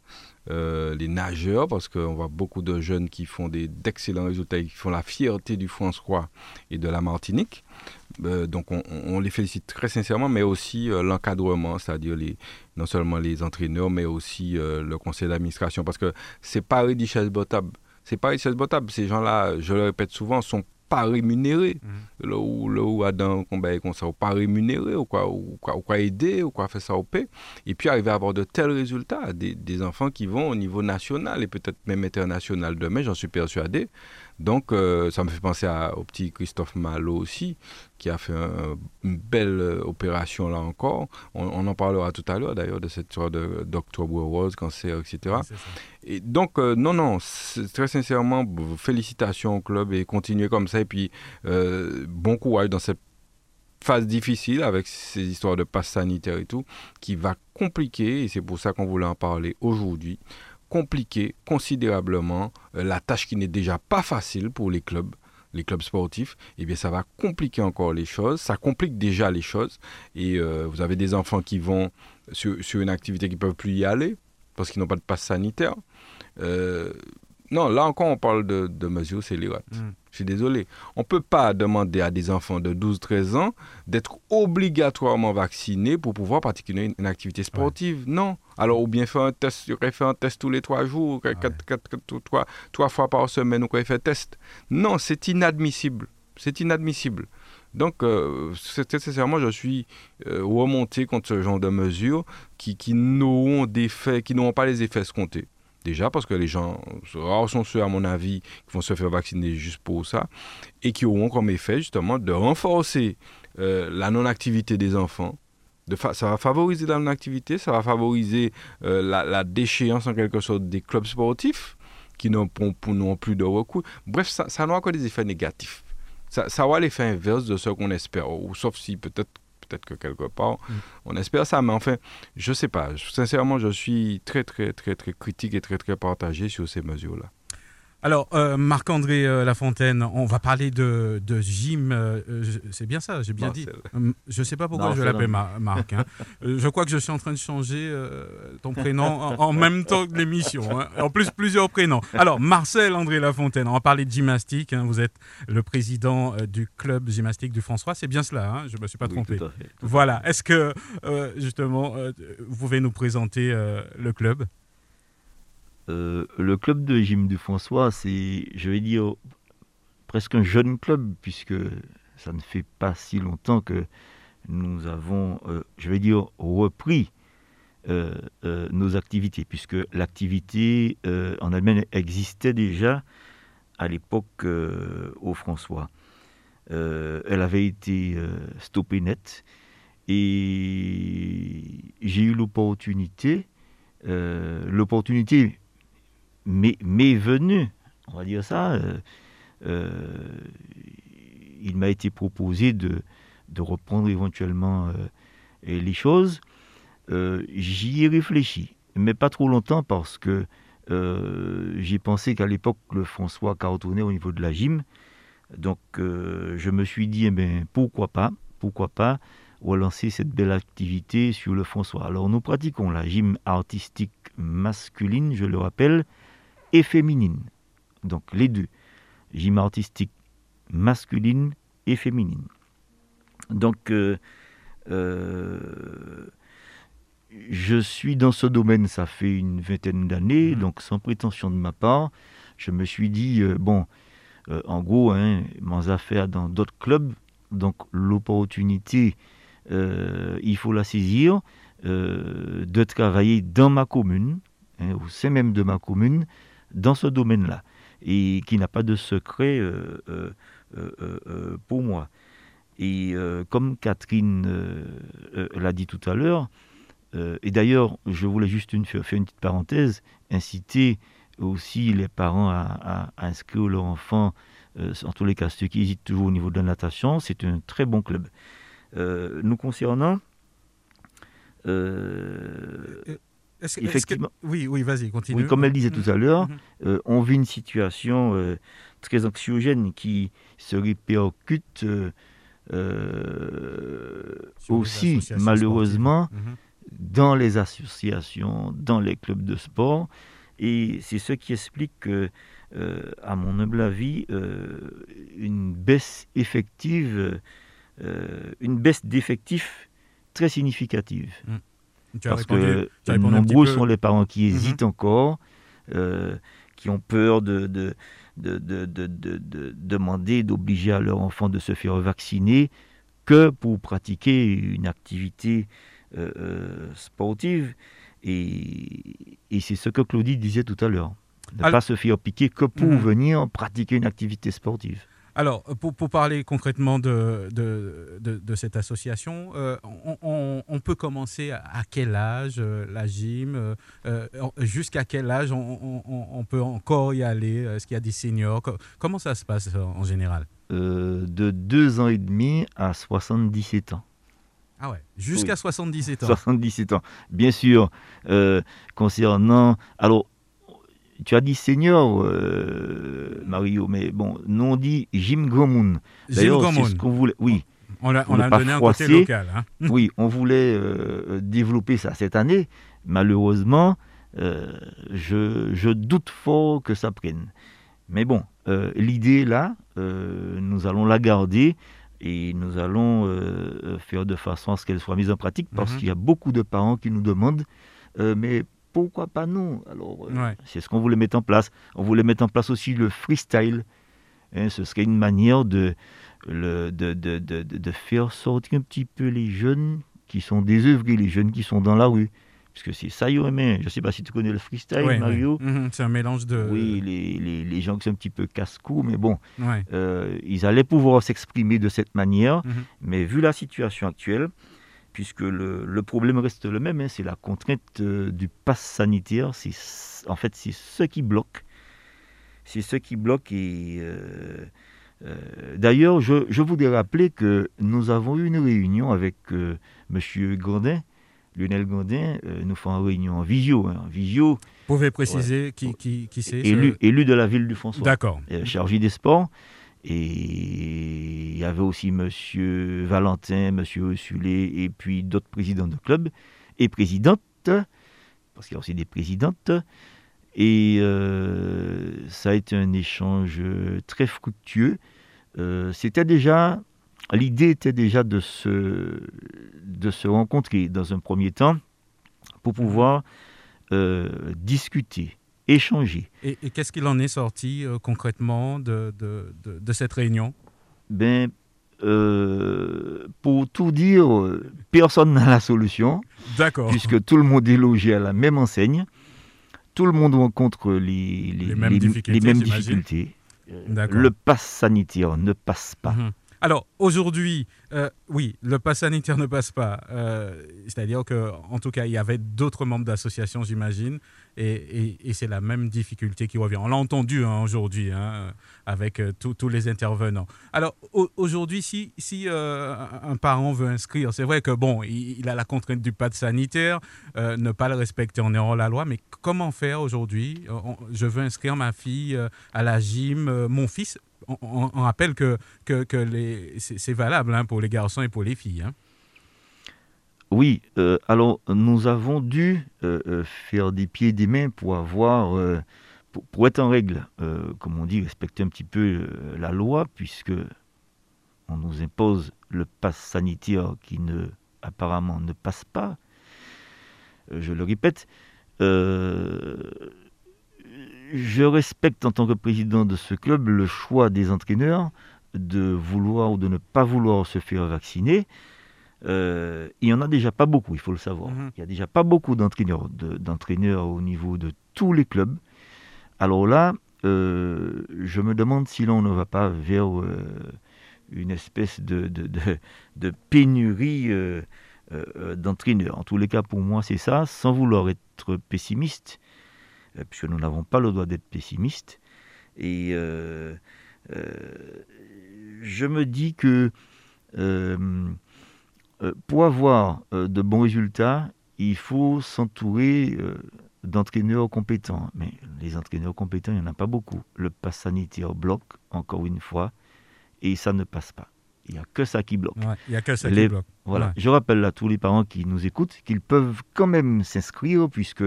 euh, les nageurs, parce qu'on voit beaucoup de jeunes qui font d'excellents résultats, qui font la fierté du François et de la Martinique. Euh, donc on, les félicite très sincèrement, mais aussi euh, l'encadrement, c'est-à-dire non seulement les entraîneurs, mais aussi le conseil d'administration, parce que c'est pas Richesse Botable. C'est pas Richesse Botable. Ces gens-là, je le répète souvent, sont pas rémunéré. Mhm. Là où, là où Adam combat comme ça, ou pas rémunéré, ou quoi, ou quoi, ou quoi aider, ou quoi faire ça au paix. Et puis arriver à avoir de tels résultats, des, des enfants qui vont au niveau national et peut-être même international demain, j'en suis persuadé. Donc, euh, ça me fait penser à, au petit Christophe Malo aussi, qui a fait une belle euh, opération là encore. On, en parlera tout à l'heure d'ailleurs de cette histoire de d'October Rose, cancer, etc. et donc, euh, non, non, très sincèrement, félicitations au club et continuez comme ça. Et puis, bon courage dans cette phase difficile avec ces histoires de passe sanitaire et tout, qui va compliquer, et c'est pour ça qu'on voulait en parler aujourd'hui compliquer considérablement euh, la tâche qui n'est déjà pas facile pour les clubs les clubs sportifs, eh bien ça va compliquer encore les choses, ça complique déjà les choses, et euh, vous avez des enfants qui vont sur, une activité qui ne peuvent plus y aller, parce qu'ils n'ont pas de passe sanitaire. Euh, non, là encore, on parle de, mesures scélérates. Je suis désolé. On ne peut pas demander à des enfants de 12-13 ans d'être obligatoirement vaccinés pour pouvoir pratiquer une, activité sportive. Non. Alors, ou bien faire un test, faire un test tous les trois jours, trois, fois par semaine, ou quoi, faire un test. Non, c'est inadmissible. C'est inadmissible. Donc, euh, nécessairement, je suis euh, remonté contre ce genre de mesures qui, qui n'auront pas les effets escomptés. Déjà, parce que les gens, sont ceux, à mon avis, qui vont se faire vacciner juste pour ça, et qui auront comme effet, justement, de renforcer euh, la non-activité des enfants. Ça va favoriser la non-activité, ça va favoriser euh, la, déchéance, en quelque sorte, des clubs sportifs, qui n'ont plus de recours. Bref, ça, ça n'aura que des effets négatifs. ça, ça aura l'effet inverse de ce qu'on espère. Sauf si peut-être peut-être que quelque part, mm. on espère ça. Mais enfin, je sais pas. Sincèrement, je suis très, très, très, très critique et très, très partagé sur ces mesures-là. Alors, euh, Marc-André euh, Lafontaine, on va parler de, de gym. Euh, c'est bien ça, j'ai bien dit. Hum, je ne sais pas pourquoi je l'appelle Marc. Hein. je crois que je suis en train de changer ton prénom en, même temps que l'émission. Hein. En plus, plusieurs prénoms. Alors, Marcel André Lafontaine, on va parler de gymnastique. Hein. Vous êtes le président du club gymnastique du François. C'est bien cela, je ne me suis pas trompé. voilà. Est-ce que, justement, vous pouvez nous présenter le club? Euh, le club de gym du François, c'est, je vais dire, presque un jeune club, puisque ça ne fait pas si longtemps que nous avons, euh, je vais dire, repris euh, nos activités, puisque l'activité en Allemagne existait déjà à l'époque au François. elle avait été stoppée net et j'ai eu l'opportunité, l'opportunité m'est venu, on va dire ça, euh, euh, il m'a été proposé de, reprendre éventuellement euh, les choses. J'y ai réfléchi, mais pas trop longtemps parce que j'ai pensé qu'à l'époque, le François cartonnait au niveau de la gym. Donc, je me suis dit, eh bien, pourquoi pas, pourquoi pas relancer cette belle activité sur le François. Alors, nous pratiquons la gym artistique masculine, je le rappelle, et féminine. Donc les deux. Gym artistique masculine et féminine. Donc euh, euh, je suis dans ce domaine, ça fait une vingtaine d'années, mmh. donc sans prétention de ma part, je me suis dit, euh, bon, en gros, hein, mes affaires dans d'autres clubs, donc l'opportunité, il faut la saisir, de travailler dans ma commune, hein, au sein même de ma commune, dans ce domaine-là et qui n'a pas de secret euh, euh, euh, pour moi. Et comme Catherine l'a dit tout à l'heure, et d'ailleurs, je voulais juste une, faire une petite parenthèse, inciter aussi les parents à, inscrire leur enfant, en tous les cas ceux qui hésitent toujours au niveau de la natation, c'est un très bon club. nous concernant, Effectivement. Oui, oui, vas-y, continue. Oui, comme elle disait tout à l'heure, mhm. euh, on vit une situation euh, très anxiogène qui se répercute euh, aussi, malheureusement, mhm. dans les associations, dans les clubs de sport. Et c'est ce qui explique que, à mon humble avis, une baisse effective, une baisse d'effectifs très significative. Mm. Parce que nombreux sont les parents qui mhm. hésitent encore, euh, qui ont peur de, de, de, demander, d'obliger à leur enfant de se faire vacciner que pour pratiquer une activité euh, euh, sportive. Et, et c'est ce que Claudie disait tout à l'heure. Ne pas se faire piquer que pour mhm. venir pratiquer une activité sportive. Alors, pour, parler concrètement de, de, cette association, euh, on, peut commencer à, quel âge euh, la gym euh, Jusqu'à quel âge on, peut encore y aller? Est-ce qu'il y a des seniors? Comment ça se passe en général? De 2 ans et demi à 77 ans. Ah ouais, jusqu'à 77 ans. 77 ans. Bien sûr, concernant... Alors, tu as dit senior, euh, Mario, mais bon, nous on dit Jim Gomoun. D'ailleurs, c'est ce qu'on voulait. Oui. On a, on a donné un côté local. Hein. oui, on voulait euh, développer ça cette année. Malheureusement, euh, je, je, doute fort que ça prenne. Mais bon, l'idée là, nous allons la garder et nous allons faire de façon à ce qu'elle soit mise en pratique parce mhm. qu'il y a beaucoup de parents qui nous demandent mais pourquoi pas nous Alors, euh, c'est ce qu'on voulait mettre en place. On voulait mettre en place aussi le freestyle. Hein, ce serait une manière de, le, de, de, de, de, faire sortir un petit peu les jeunes qui sont désœuvrés, les jeunes qui sont dans la rue. Parce que c'est ça, mais je ne sais pas si tu connais le freestyle, Mario. Mhm, c'est un mélange de. Oui, les, les, les, gens qui sont un petit peu casse-cou, mais bon, euh, ils allaient pouvoir s'exprimer de cette manière. Mhm. Mais vu la situation actuelle, puisque le, problème reste le même, hein, c'est la contrainte euh, du pass sanitaire. C'est, en fait, c'est ce qui bloque. C'est ce qui bloque et euh, D'ailleurs, je, voudrais rappeler que nous avons eu une réunion avec M. Gondin, Lionel Gondin, nous faisons une réunion en visio. Hein, en visio Vous pouvez préciser qui, qui, c'est élu, élu de la ville du François. D'accord. chargé des sports. Et il y avait aussi M. Valentin, M. Ossulé, et puis d'autres présidents de club et présidentes, parce qu'il y a aussi des présidentes. Et euh, ça a été un échange très fructueux. Euh, c'était déjà, l'idée était déjà de se, de se rencontrer dans un premier temps pour pouvoir euh, discuter Et, qu'est-ce qu'il en est sorti euh, concrètement de, de, de, cette réunion? Ben, euh, Pour tout dire, personne n'a la solution. D'accord. Puisque tout le monde est logé à la même enseigne. Tout le monde rencontre les, les, mêmes difficultés. Mêmes difficultés. Le pass sanitaire ne passe pas. Mhm. Alors aujourd'hui, euh, oui, le pass sanitaire ne passe pas. Euh, c'est-à-dire que, en tout cas, il y avait d'autres membres d'associations, j'imagine, et, c'est la même difficulté qui revient. On l'a entendu hein, aujourd'hui hein, avec euh, tous les intervenants. Alors aujourd'hui, si, un parent veut inscrire, c'est vrai que bon, il, a la contrainte du pass sanitaire, ne pas le respecter en errant la loi, mais comment faire aujourd'hui? Je veux inscrire ma fille à la gym, mon fils on, rappelle que, que, c'est valable hein, pour les garçons et pour les filles. Hein. Oui, euh, alors nous avons dû euh, euh, faire des pieds et des mains pour avoir, pour, être en règle, comme on dit, respecter un petit peu la loi, puisque on nous impose le pass sanitaire qui ne, apparemment ne passe pas. je le répète, je respecte en tant que président de ce club le choix des entraîneurs de vouloir ou de ne pas vouloir se faire vacciner. Euh, il n'y en a déjà pas beaucoup, il faut le savoir. Mhm. Il n'y a déjà pas beaucoup d'entraîneurs, d'entraîneurs au niveau de tous les clubs. Alors là, euh, je me demande si l'on ne va pas vers euh, une espèce de, de pénurie d'entraîneurs. En tous les cas, pour moi, c'est ça, sans vouloir être pessimiste. Euh, puisque nous n'avons pas le droit d'être pessimistes. Et euh, euh, je me dis que pour avoir de bons résultats, il faut s'entourer d'entraîneurs compétents. Mais les entraîneurs compétents, il n'y en a pas beaucoup. Le pass sanitaire bloque, encore une fois, et ça ne passe pas. Il n'y a que ça qui bloque. il n'y a que ça qui bloque. Voilà. Je rappelle à tous les parents qui nous écoutent qu'ils peuvent quand même s'inscrire, puisque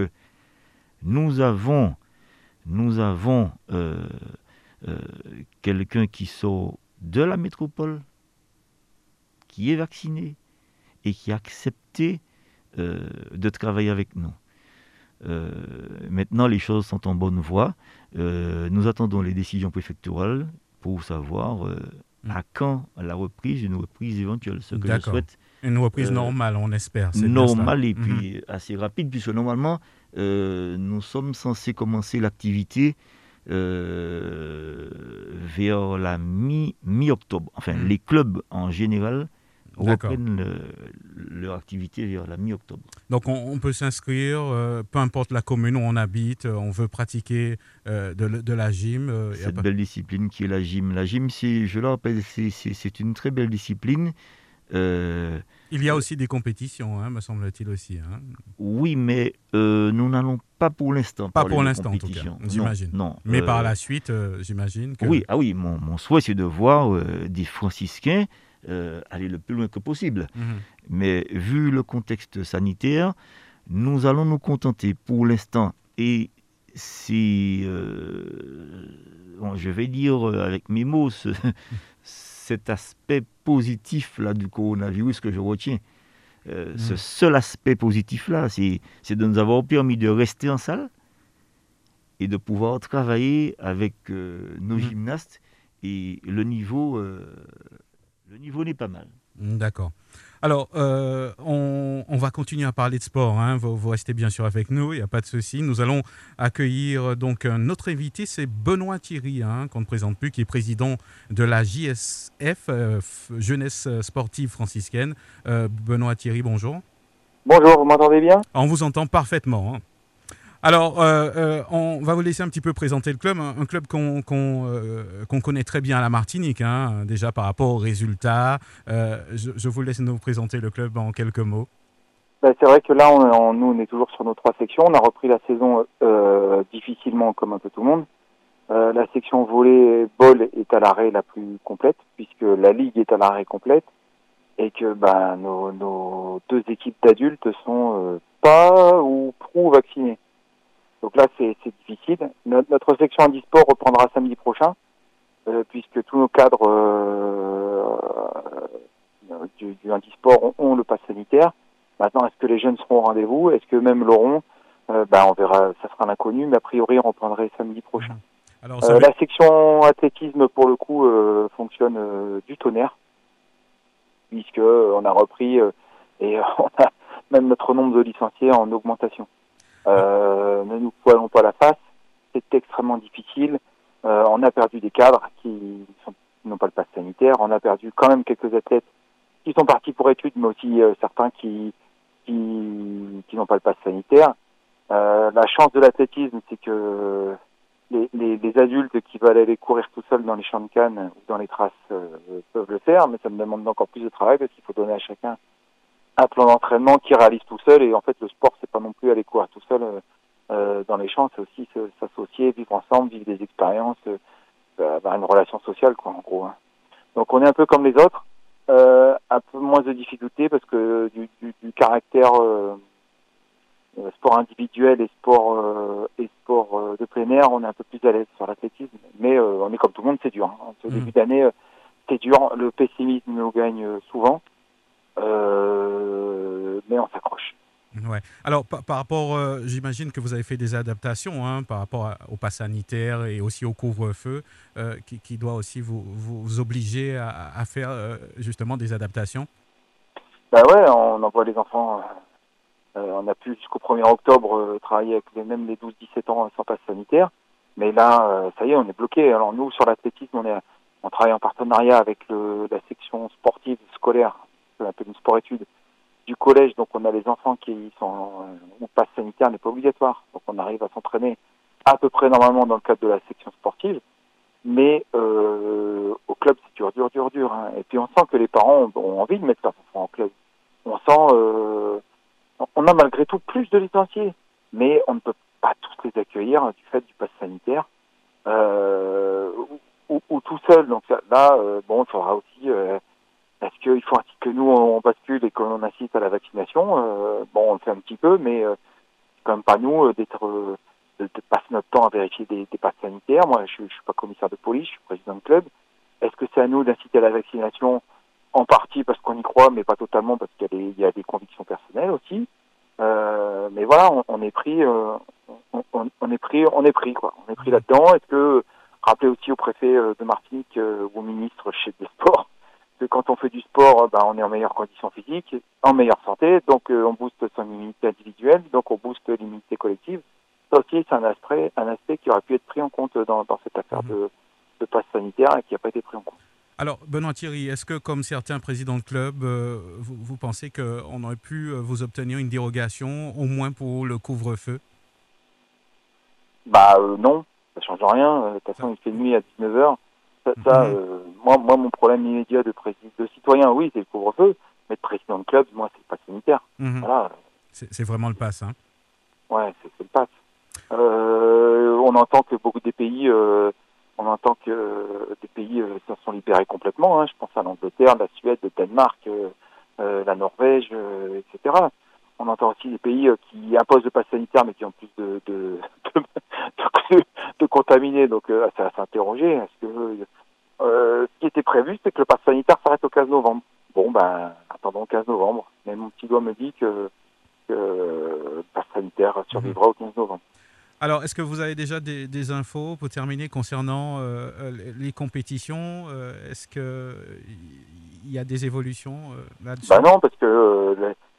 nous avons, nous avons euh, euh, quelqu'un qui sort de la métropole, qui est vacciné et qui a accepté euh, de travailler avec nous. maintenant, les choses sont en bonne voie. nous attendons les décisions préfectorales pour savoir mm. à quand la reprise, une reprise éventuelle. Ce que je souhaite. Une reprise normale, on espère. Normale et puis mm-hmm. assez rapide, puisque normalement, euh, nous sommes censés commencer l'activité euh, vers la mi-octobre. enfin, hmm. les clubs en général reprennent leur activité vers la mi-octobre. Donc on, peut s'inscrire, euh, peu importe la commune où on habite, on veut pratiquer de, la gym. Cette belle discipline qui est la gym. La gym, je le rappelle, c'est une très belle discipline. Il y a aussi des compétitions, hein, me semble-t-il aussi. Hein. Oui, mais euh, nous n'allons pas pour l'instant. Pas pour l'instant, en tout cas, j'imagine. Non, Mais par euh, la suite, euh, j'imagine que. Oui, ah oui, mon, souhait, c'est de voir des franciscains aller le plus loin que possible. Mhm. Mais vu le contexte sanitaire, nous allons nous contenter pour l'instant. Et si, je vais dire avec mes mots, cet aspect positif là du coronavirus que je retiens. Euh, ce mm. seul aspect positif là, c'est de nous avoir permis de rester en salle et de pouvoir travailler avec euh, nos mm. gymnastes. Et le niveau, euh, le niveau n'est pas mal. D'accord. Alors, euh, on, va continuer à parler de sport. Hein. Vous, restez bien sûr avec nous, il n'y a pas de souci. Nous allons accueillir donc notre invité, c'est Benoît Thierry, hein, qu'on ne présente plus, qui est président de la JSF, euh, Jeunesse Sportive Franciscaine. Euh, Benoît Thierry, bonjour. Bonjour, vous m'entendez bien? On vous entend parfaitement. Hein. Alors, on va vous laisser un petit peu présenter le club, un, club qu'on connaît très bien à la Martinique, hein, déjà par rapport aux résultats. Je, vous laisse nous présenter le club en quelques mots. Ben, c'est vrai que là, on, nous, on est toujours sur nos trois sections. On a repris la saison difficilement, comme un peu tout le monde. Euh, la section volley-ball est à l'arrêt la plus complète, puisque la ligue est à l'arrêt complète, et que ben, nos, nos deux équipes d'adultes sont euh, pas ou pro vaccinées. Donc là, c'est difficile. Notre, notre section handisport reprendra samedi prochain, euh, puisque tous nos cadres euh, du, du handisport ont, ont, le pass sanitaire. Maintenant, est-ce que les jeunes seront au rendez-vous? Est-ce que même l'auront? Ben, On verra, ça sera l'inconnu, mais a priori, on reprendrait samedi prochain. Euh, la section athlétisme, pour le coup, euh, fonctionne euh, du tonnerre, puisque on a repris et on a même notre nombre de licenciés en augmentation. Ne nous poilons pas la face, c'est extrêmement difficile. on a perdu des cadres qui n'ont pas le pass sanitaire. On a perdu quand même quelques athlètes qui sont partis pour études, mais aussi certains qui qui, qui n'ont pas le pass sanitaire. la chance de l'athlétisme, c'est que les, les, adultes qui veulent aller courir tout seuls dans les champs de canne ou dans les traces euh, peuvent le faire, mais ça me demande encore plus de travail parce qu'il faut donner à chacun un plan d'entraînement qui réalise tout seul. Et en fait, le sport, c'est pas non plus aller courir tout seul euh, euh dans les champs, c'est aussi s'associer, vivre ensemble, vivre des expériences, euh, avoir une relation sociale, quoi, en gros. Hein. Donc, on est un peu comme les autres, un peu moins de difficultés parce que du, du, du caractère euh, sport individuel et sport euh, et sport euh, de plein air, on est un peu plus à l'aise sur l'athlétisme. Mais on est comme tout le monde, c'est dur. Hein. Ce mmh. début d'année, c'est dur. Le pessimisme nous gagne souvent, mais on s'accroche. Ouais. Alors, par, par rapport, j'imagine que vous avez fait des adaptations hein, par rapport au pass sanitaire et aussi au couvre-feu, qui, qui, doit aussi vous, vous obliger à, à faire justement des adaptations. Bah ouais, on envoie les enfants euh, on a pu jusqu'au 1er octobre euh, travailler avec les, même les 12-17 ans sans passe sanitaire. Mais là, euh, ça y est, on est bloqué. Alors nous, sur l'athlétisme, on, est, on travaille en partenariat avec le, la section sportive scolaire, peu une sport-études du collège. Donc on a les enfants qui sont où passe sanitaire n'est pas obligatoire. Donc on arrive à s'entraîner à peu près normalement dans le cadre de la section sportive. Mais euh, au club, c'est dur, dur, dur, dur. Hein. Et puis on sent que les parents ont, envie de mettre leurs enfants en club. On sent euh, on a malgré tout plus de licenciés, mais on ne peut pas tous les accueillir du fait du pass sanitaire euh, ou, tout seul. Donc là, euh, bon, il faudra aussi. Euh, est-ce qu'il faut que nous on bascule et qu'on assiste à la vaccination euh, Bon, on le fait un petit peu, mais c'est quand même pas nous d'être de, passer notre temps à vérifier des, des passes sanitaires. Moi, je, je suis pas commissaire de police, je suis président de club. Est-ce que c'est à nous d'inciter à la vaccination en partie parce qu'on y croit, mais pas totalement parce qu'il y, y, a des convictions personnelles aussi? Euh, mais voilà, on, on est pris, euh, on, on, est pris, on est pris quoi. On est pris là-dedans. Est-ce que rappeler aussi au préfet euh, de Martinique euh, ou au ministre chez des sports que quand on fait du sport, ben, on est en meilleure condition physique, en meilleure santé, donc on booste son immunité individuelle, donc on booste l'immunité collective. Ça aussi, c'est un aspect, un aspect qui aurait pu être pris en compte dans, dans cette affaire mmh. de, de passe sanitaire et qui n'a pas été pris en compte. Alors, Benoît Thierry, est-ce que, comme certains présidents de club, euh, vous, vous, pensez qu'on aurait pu euh, vous obtenir une dérogation, au moins pour le couvre-feu? Bah euh, non, ça ne change rien. De toute façon, il fait nuit à 19h. Ça, mhm. moi, moi, mon problème immédiat de, de citoyen, oui, c'est le couvre-feu, mais de président de club, moi, c'est le pass sanitaire. Mhm. Voilà. C'est vraiment le pass, hein Ouais, c'est le pass. on entend que beaucoup des pays on entend que euh, des pays euh, se sont libérés complètement. Hein. Je pense à l'Angleterre, la Suède, le Danemark, euh, la Norvège, etc. On entend aussi des pays qui imposent le pass sanitaire, mais qui ont plus de de, de, de contaminés. Donc, c'est à s'interroger. Est-ce que ce qui était prévu, c'est que le pass sanitaire s'arrête au 15 novembre. Bon, ben, attendons le 15 novembre. Mais mon petit doigt me dit que, que le pass sanitaire survivra au 15 novembre. Alors, est-ce que vous avez déjà des, infos pour terminer concernant euh, les compétitions euh, Est-ce qu'il y a des évolutions euh, là-dessus? Bah Non, parce que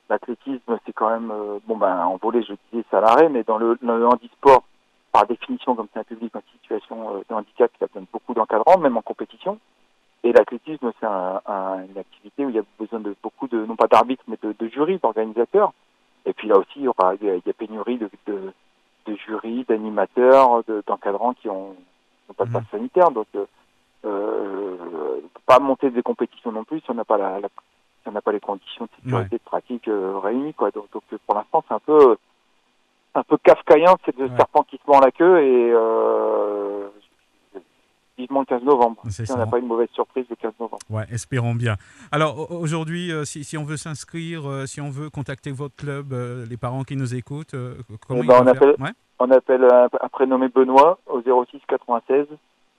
l'athlétisme, c'est quand même. bon, ben, en volet, je disais, à l'arrêt, mais dans le, handisport, par définition, comme c'est un public en situation de handicap, il y a besoin de beaucoup d'encadrants, même en compétition. Et l'athlétisme, c'est une activité où il y a besoin de beaucoup de, non pas d'arbitres, mais de, de jurys, d'organisateurs. Et puis là aussi, il y, aura, il y a pénurie de, de jury, d'animateurs, d'encadrants qui ont, pas de Mhm. passe sanitaire. Donc, euh, euh, pas monter des compétitions non plus si on n'a pas la, la- si on n'a pas les conditions de sécurité de pratique euh, réunies. Quoi. Donc, donc, pour l'instant, c'est un peu un peu kafkaïen, c'est le Ouais. serpent qui se mord la queue et euh, vivement le 15 novembre. Si on n'a pas une mauvaise surprise le 15 novembre. Ouais, espérons bien. Alors au- aujourd'hui, euh, si, si on veut s'inscrire, euh, si on veut contacter votre club, les parents qui nous écoutent, comment Eh ben, on appelle- Ouais. On appelle un, un prénommé Benoît au 06 96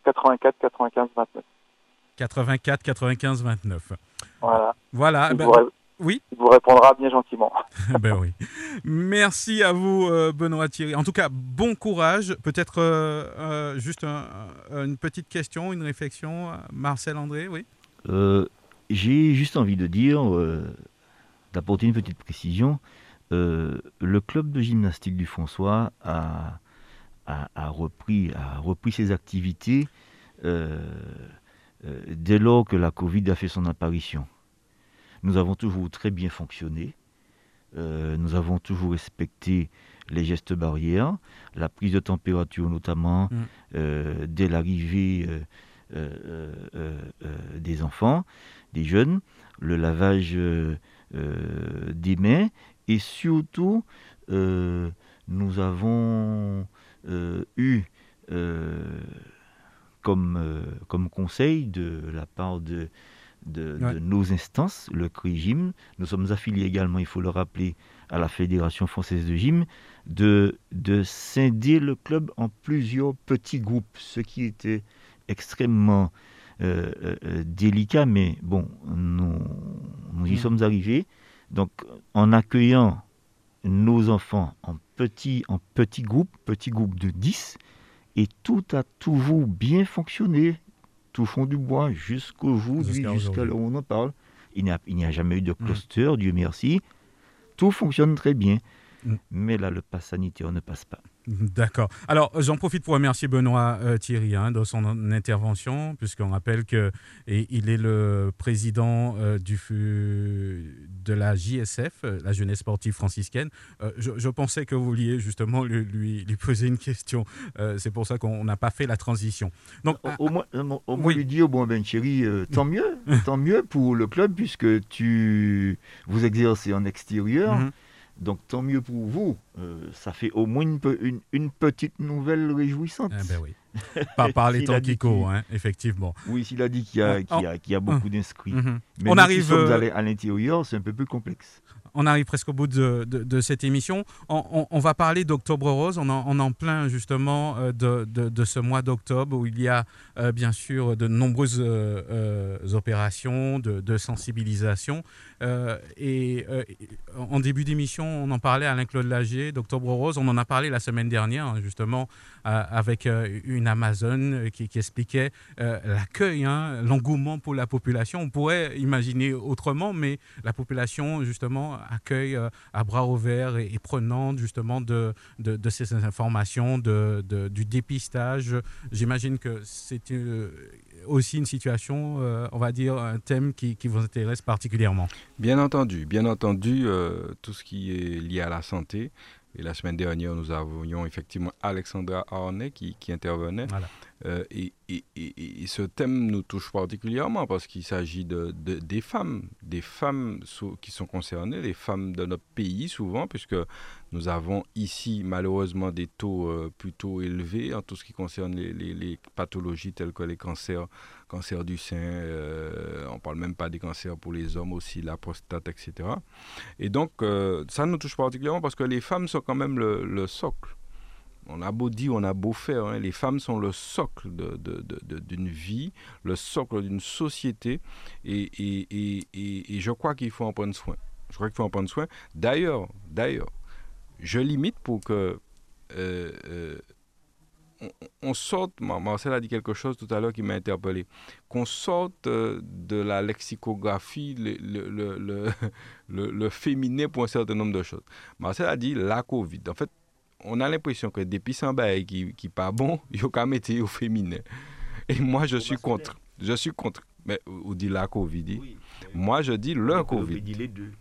84 95 29. 84 95 29. Voilà. Voilà. Il, vous, ré- oui. il vous répondra bien gentiment. ben oui. Merci à vous, euh, Benoît Thierry. En tout cas, bon courage. Peut-être euh, euh, juste un- un- une petite question, une réflexion. Marcel André, oui. Euh, J'ai juste envie de dire, euh, d'apporter une petite précision. Euh, le club de gymnastique du François a, a, a repris, a repris ses activités euh, euh, dès lors que la Covid a fait son apparition. Nous avons toujours très bien fonctionné. Euh, nous avons toujours respecté les gestes barrières, la prise de température notamment Mm. euh, dès l'arrivée euh, des enfants, des jeunes, le lavage des mains et surtout nous avons eu comme, comme conseil de la part de, de, Ouais. de nos instances, le CRI-GYM, nous sommes affiliés également, il faut le rappeler, à la Fédération française de gym, de, de scinder le club en plusieurs petits groupes, ce qui était extrêmement euh, euh, euh, délicat, mais bon, nous, nous y Mm. sommes arrivés. Donc, en accueillant nos enfants en petits, en petits groupes, petits groupes de 10, et tout a toujours bien fonctionné. Touchons du bois jusqu'aujourd'hui, Jusqu'à jusqu'à aujourd'hui. l'heure où on en parle. Il n'y a, jamais eu de cluster, Dieu merci. Tout fonctionne très bien. Mm. Mais là, le pass sanitaire ne passe pas. D'accord. Alors, j'en profite pour remercier Benoît euh, Thierry hein, de son intervention, puisqu'on rappelle que et il est le président euh, du, de la JSF, euh, la Jeunesse Sportive Franciscaine. Euh, je, je pensais que vous vouliez justement lui, lui, lui poser une question. C'est pour ça qu'on n'a pas fait la transition. Donc, Au, au moins, au moins- au moins Oui. lui dire, bon ben euh, tant mieux, tant mieux pour le club puisque tu vous exercez en extérieur. Mhm. Donc tant mieux pour vous. Euh, ça fait au moins une, pe- une- une petite nouvelle réjouissante. eh ben oui. Par, par les temps qui courent, hein, effectivement. Oui, s'il a dit qu'il y a, qu'il y a- qu'il y a beaucoup d'inscrits. Mhm. Mais On arrive, sommes euh, à l'intérieur, c'est un peu plus complexe. On arrive presque au bout de, de- de cette émission. On, on- on va parler d'Octobre Rose. On en, on en plein justement euh, de, ce mois d'octobre où il y a euh, bien sûr de nombreuses opérations de sensibilisation. Euh, et euh, en début d'émission, on en parlait Alain-Claude Lagier d'Octobre Rose. On en a parlé la semaine dernière hein, justement euh, avec une Amazon qui, expliquait l'accueil, hein, l'engouement pour la population. On pourrait imaginer autrement, mais la population justement accueille à bras ouverts et, prenante justement de, ces informations, de, du dépistage. J'imagine que c'est aussi une situation, euh, on va dire, un thème qui, qui vous intéresse particulièrement. Bien entendu, bien entendu, euh, tout ce qui est lié à la santé. Et la semaine dernière, nous avions effectivement Alexandra Arnay qui, qui intervenait. Voilà. Euh, et, ce thème nous touche particulièrement parce qu'il s'agit de, de- des femmes, des femmes qui sont concernées, les femmes de notre pays souvent, puisque nous avons ici malheureusement des taux euh, plutôt élevés en tout ce qui concerne les, pathologies telles que les cancers, cancer du sein, euh, on parle même pas des cancers pour les hommes aussi, la prostate, etc. Et donc ça nous touche particulièrement parce que les femmes sont quand même le socle. On a beau dire, on a beau faire, hein, les femmes sont le socle d'une vie, le socle d'une société, et, je crois qu'il faut en prendre soin. Je crois qu'il faut en prendre soin. D'ailleurs, d'ailleurs, je limite pour que euh, euh, on, sorte, Mar- Marcel a dit quelque chose tout à l'heure qui m'a interpellé, qu'on sorte euh, de la lexicographie, le, le, le, le, le- le féminin pour un certain nombre de choses. Marcel a dit la Covid. En fait, on a l'impression que depuis un bail qui, qui pas bon, il faut qu'à mettre au féminin. Et moi, je suis contre. Je suis contre. Mais, ou dit la Covid. Moi, je dis le Covid. les deux.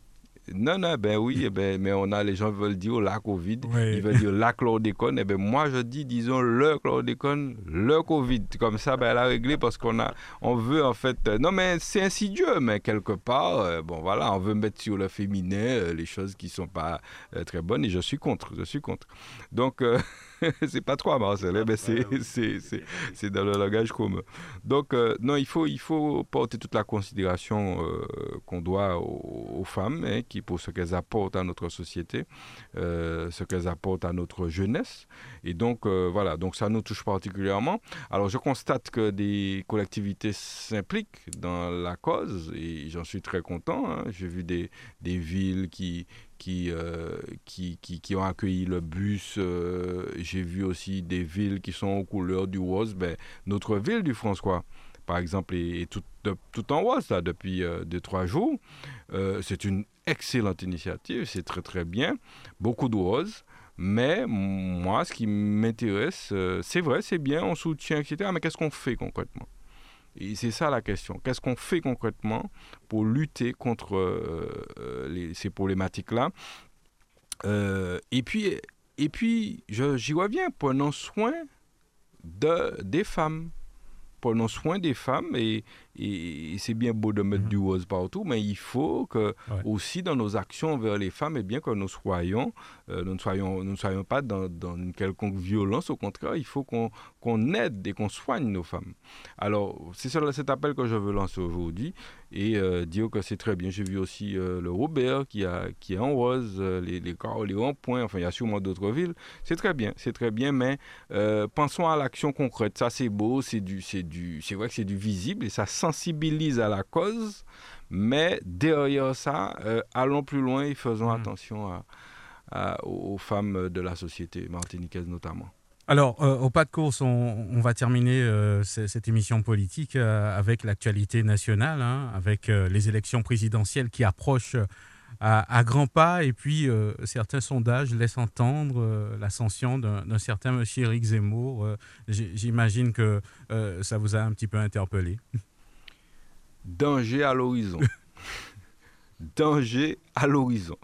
Non, non, ben oui, eh ben, mais on a, les gens veulent dire la Covid, ils veulent dire la chlordécone. Eh ben, moi, je dis, disons, le chlordécone, le Covid. Comme ça, ben, elle a réglé parce qu'on a, on veut, en fait, euh, non, mais c'est insidieux, mais quelque part, euh, bon, voilà, on veut mettre sur le féminin euh, les choses qui sont pas très bonnes et je suis contre, je suis contre. Donc, c'est pas trop Marcel, hein, mais c'est dans le langage commun. Donc, non, il faut, il faut porter toute la considération qu'on doit aux, femmes, hein, qui, pour ce qu'elles apportent à notre société, ce qu'elles apportent à notre jeunesse. Et donc, voilà, donc ça nous touche particulièrement. Alors, je constate que des collectivités s'impliquent dans la cause et j'en suis très content. Hein. J'ai vu des, des villes qui, qui, euh, qui, qui, qui, ont accueilli le bus. Euh, j'ai vu aussi des villes qui sont aux couleurs du rose. Ben, notre ville du François, par exemple, est, tout, en rose là, depuis 2 euh, jours. c'est une excellente initiative, c'est très très bien. Beaucoup de roses. Mais moi, ce qui m'intéresse, c'est vrai, c'est bien, on soutient, etc. Mais qu'est-ce qu'on fait concrètement? Et c'est ça la question. Qu'est-ce qu'on fait concrètement pour lutter contre euh, euh, ces problématiques-là? Euh, Et puis, et puis j'y reviens, prenons soin de, des femmes. Prenons soin des femmes et, et, c'est bien beau de mettre mhm. du rose partout, mais il faut que aussi dans nos actions envers les femmes, et eh bien que nous soyons, euh, nous ne soyons, nous ne soyons pas dans, dans, une quelconque violence. Au contraire, il faut qu'on qu'on aide et qu'on soigne nos femmes. Alors, c'est cet appel que je veux lancer aujourd'hui et euh, dire que c'est très bien. J'ai vu aussi euh, le Robert qui, a, qui est en rose, les, les les en point, enfin, il y a sûrement d'autres villes. C'est très bien, c'est très bien, mais pensons à l'action concrète. Ça, c'est beau, c'est du, c'est du, c'est vrai que c'est du visible et ça sensibilise à la cause, mais derrière ça, euh, allons plus loin et faisons hmm. attention aux femmes de la société martiniquaise notamment. Alors, euh, au pas de course, on, va terminer euh, cette émission politique avec l'actualité nationale, hein, avec les élections présidentielles qui approchent à, grands pas, et puis certains sondages laissent entendre l'ascension d'un certain monsieur Eric Zemmour. J'imagine que ça vous a un petit peu interpellé. Danger à l'horizon. danger à l'horizon.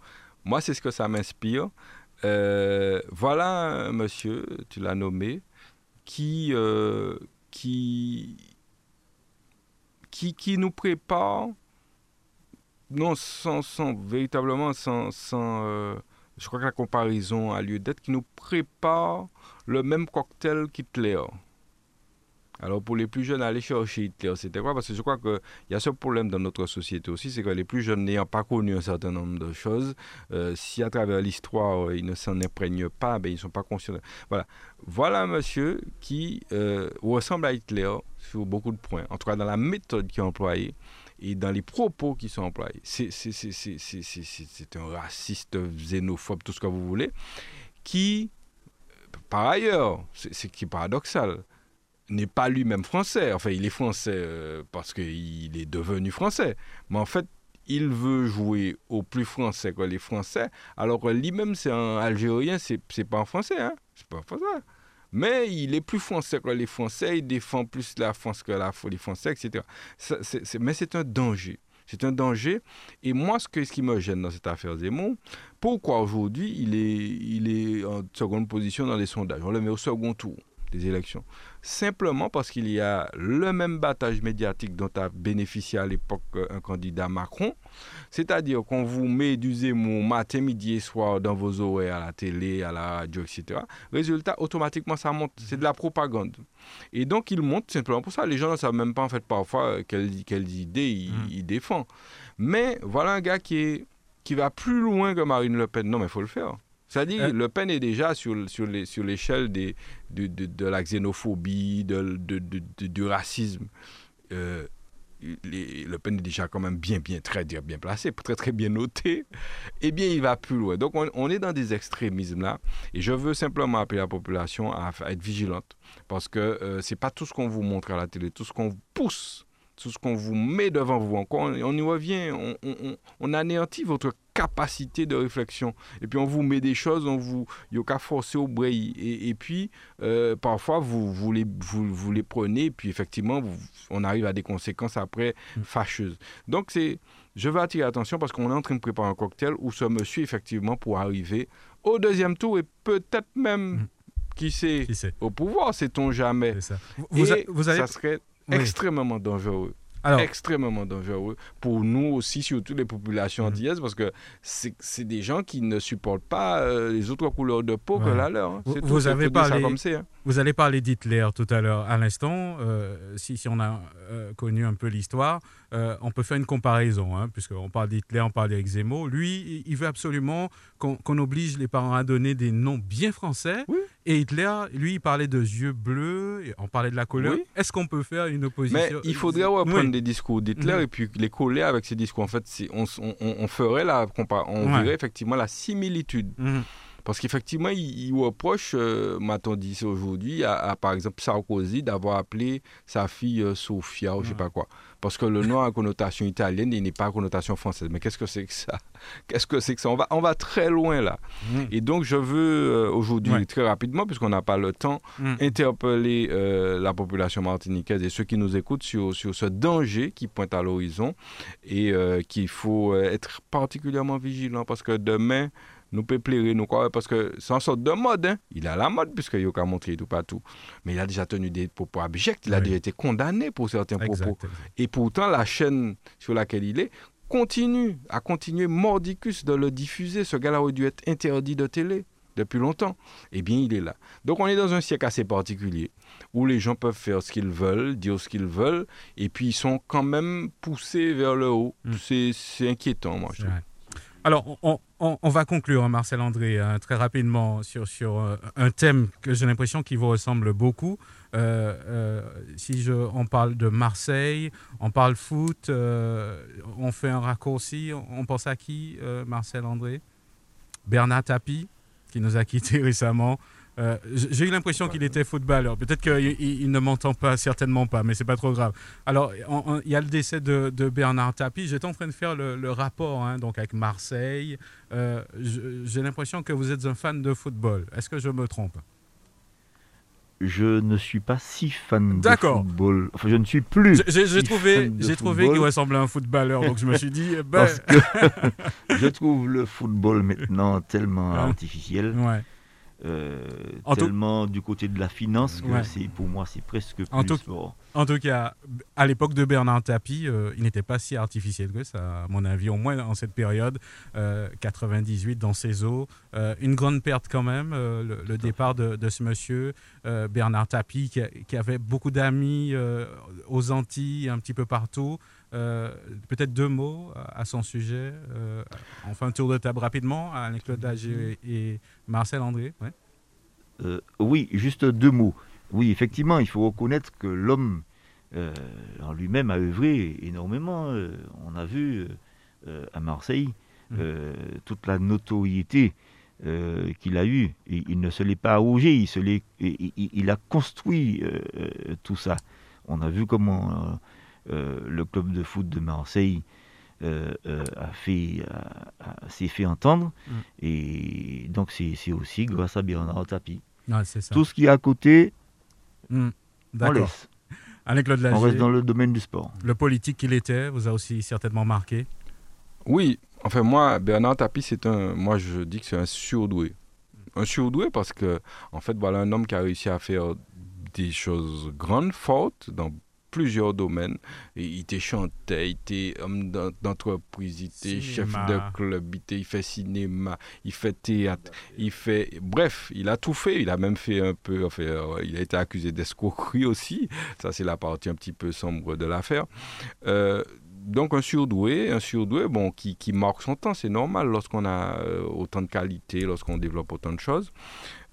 Moi, c'est ce que ça m'inspire. Euh, voilà un monsieur, tu l'as nommé, qui, euh, qui, qui, qui, nous prépare, non sans, véritablement, euh, je crois que la comparaison a lieu d'être, qui nous prépare le même cocktail qu'Hitler. Alors pour les plus jeunes, aller chercher Hitler, c'était quoi? Parce que je crois qu'il y a ce problème dans notre société aussi, c'est que les plus jeunes n'ayant pas connu un certain nombre de choses, euh, si à travers l'histoire euh, ils ne s'en imprègnent pas, ben, ils ne sont pas conscients. Voilà. voilà un monsieur qui euh, ressemble à Hitler sur beaucoup de points, en tout cas dans la méthode qui est employée et dans les propos qui sont employés. C'est un raciste, xénophobe, tout ce que vous voulez, qui, par ailleurs, c'est paradoxal, n'est pas lui-même français. Enfin, il est français euh, parce qu'il est devenu français. Mais en fait, il veut jouer au plus français que les Français, alors lui-même, c'est un Algérien, c'est, pas un Français, hein? C'est pas Français. Mais il est plus français que les Français, il défend plus la France que la, les Français, etc. mais c'est un danger. C'est un danger. Et moi, ce, que, ce qui me gêne dans cette affaire Zemmour, pourquoi aujourd'hui il est, il est en seconde position dans les sondages? On le met au second tour des élections simplement parce qu'il y a le même battage médiatique dont a bénéficié à l'époque euh, un candidat Macron, c'est-à-dire qu'on vous met du Zemmour matin, midi et soir dans vos oreilles à la télé, à la radio, etc. Résultat, automatiquement, ça monte. C'est de la propagande. Et donc, il monte simplement pour ça. Les gens ne savent même pas, en fait, parfois, euh, quelles, quelles idées il, mmh. il, défend. Mais voilà un gars qui, est, qui va plus loin que Marine Le Pen. Non, mais il faut le faire. C'est-à-dire, euh. Le Pen est déjà sur, sur, l'échelle de, de, de, la xénophobie, de, du racisme. Euh, le Pen est déjà quand même bien, bien, très bien placé, très, très bien noté. Eh bien, il va plus loin. Donc, on, est dans des extrémismes là. Et je veux simplement appeler la population à, être vigilante. Parce que euh, c'est pas tout ce qu'on vous montre à la télé, tout ce qu'on pousse, tout ce qu'on vous met devant vous. Encore, on, y revient, on, on, on anéantit votre capacité de réflexion. Et puis on vous met des choses, on vous, il y a qu'à forcer au bruit. Et, puis euh, parfois vous, vous, les, vous, vous, les prenez, et puis effectivement on arrive à des conséquences après mm. fâcheuses. Donc c'est, je veux attirer l'attention parce qu'on est en train de préparer un cocktail où ce monsieur effectivement pour arriver au deuxième tour et peut-être même mm. qui sait, au pouvoir, sait-on jamais. Ça. Vous, vous, ça serait extrêmement dangereux extrêmement dangereux pour nous aussi, surtout les populations mm. antillaises, parce que c'est des gens qui ne supportent pas euh, les autres couleurs de peau que la leur. Hein. Vous, avez parlé, hein. vous allez parler d'Hitler tout à l'heure. À l'instant, euh, si, si, on a euh, connu un peu l'histoire, on peut faire une comparaison, hein, puisqu'on parle d'Hitler, on parle Zemmour. Lui, il veut absolument qu'on oblige les parents à donner des noms bien français. Et Hitler, lui, il parlait de yeux bleus, on parlait de la couleur. Est-ce qu'on peut faire une opposition Mais il faudrait reprendre des discours d'Hitler mhm. et puis les coller avec ces discours. En fait, on, on, on, ferait la, on verrait effectivement la similitude. Mhm. Parce qu'effectivement, il, reproche, euh, m'a-t-on dit aujourd'hui, à, par exemple Sarkozy d'avoir appelé sa fille euh, Sofia ou je sais pas quoi. Parce que le nom a connotation italienne et n'est pas connotation française. Mais qu'est-ce que c'est que ça? Qu'est-ce que c'est que ça? On va, on va très loin là. Mm. Et donc, je veux euh, aujourd'hui, très rapidement, puisqu'on n'a pas le temps, mm. interpeller la population martiniquaise et ceux qui nous écoutent sur, sur ce danger qui pointe à l'horizon et qu'il faut être particulièrement vigilant parce que demain, nous peut plaire, nous quoi, parce que c'est en sorte de mode. Hein. Il a la mode, puisqu'il a montré tout partout. Mais il a déjà tenu des propos abjects, il a déjà été condamné pour certains propos. Et pourtant, la chaîne sur laquelle il est continue, a continué mordicus de le diffuser. Ce gars-là aurait dû être interdit de télé depuis longtemps. Eh bien, il est là. Donc, on est dans un siècle assez particulier où les gens peuvent faire ce qu'ils veulent, dire ce qu'ils veulent, et puis ils sont quand même poussés vers le haut. Hmm. C'est inquiétant, moi, je trouve. Alors, on, va conclure, hein, Marcel André, hein, très rapidement sur, euh, un thème que j'ai l'impression qui vous ressemble beaucoup. Euh, euh, si je, on parle de Marseille, on parle foot, on fait un raccourci, on pense à qui, Marcel André? Bernard Tapie, qui nous a quittés récemment. Euh, j'ai eu l'impression qu'il était footballeur. Peut-être qu'il ne m'entend pas, certainement pas, mais c'est pas trop grave. Alors, il y a le décès de, Bernard Tapie. J'étais en train de faire le, rapport hein, donc avec Marseille. Euh, j'ai l'impression que vous êtes un fan de football. Est-ce que je me trompe? Je ne suis pas si fan de football. Enfin, je ne suis plus. J'ai trouvé, j'ai trouvé qu'il ressemblait à un footballeur, donc je me suis dit. Ben... Parce que je trouve le football maintenant tellement artificiel. Ouais. Euh, tellement du côté de la finance que c'est pour moi c'est presque plus en tout, En tout cas, à l'époque de Bernard Tapie, euh, il n'était pas si artificiel que ça, à mon avis, au moins en cette période, 98 euh, dans ses eaux. une grande perte quand même, le, départ de, ce monsieur, Bernard Tapie, qui, qui avait beaucoup d'amis aux Antilles, un petit peu partout. Euh, peut-être deux mots à son sujet. Euh, on fait un tour de table rapidement, Alain-Claude Dager et Marcel André. Euh, oui, juste deux mots. Oui, effectivement, il faut reconnaître que l'homme en lui-même a œuvré énormément. on a vu à Marseille mmh. toute la notoriété qu'il a eue. il ne se l'est pas arrogé, il, se il, a construit tout ça. On a vu comment euh, le club de foot de Marseille euh, euh, a fait, s'est fait entendre. Mm. Et donc, c'est aussi grâce à Bernard Tapie. Ah, Tout ce qui est à côté, mm. on laisse. on reste dans le domaine du sport. Le politique qu'il était vous a aussi certainement marqué Oui, enfin moi, Bernard Tapie, c'est un, moi je dis que c'est un surdoué. Un surdoué parce que, en fait, voilà un homme qui a réussi à faire des choses grandes, fortes, dans plusieurs domaines. Il était chanteur, il était homme d'entreprise, il était chef de club, il, fait cinéma, il fait théâtre, il fait... Bref, il a tout fait. Il a même fait un peu... Enfin, euh, il a été accusé d'escroquerie aussi. Ça, c'est la partie un petit peu sombre de l'affaire. Euh, donc un surdoué, un surdoué bon, qui, qui marque son temps, c'est normal lorsqu'on a euh, autant de qualité, lorsqu'on développe autant de choses.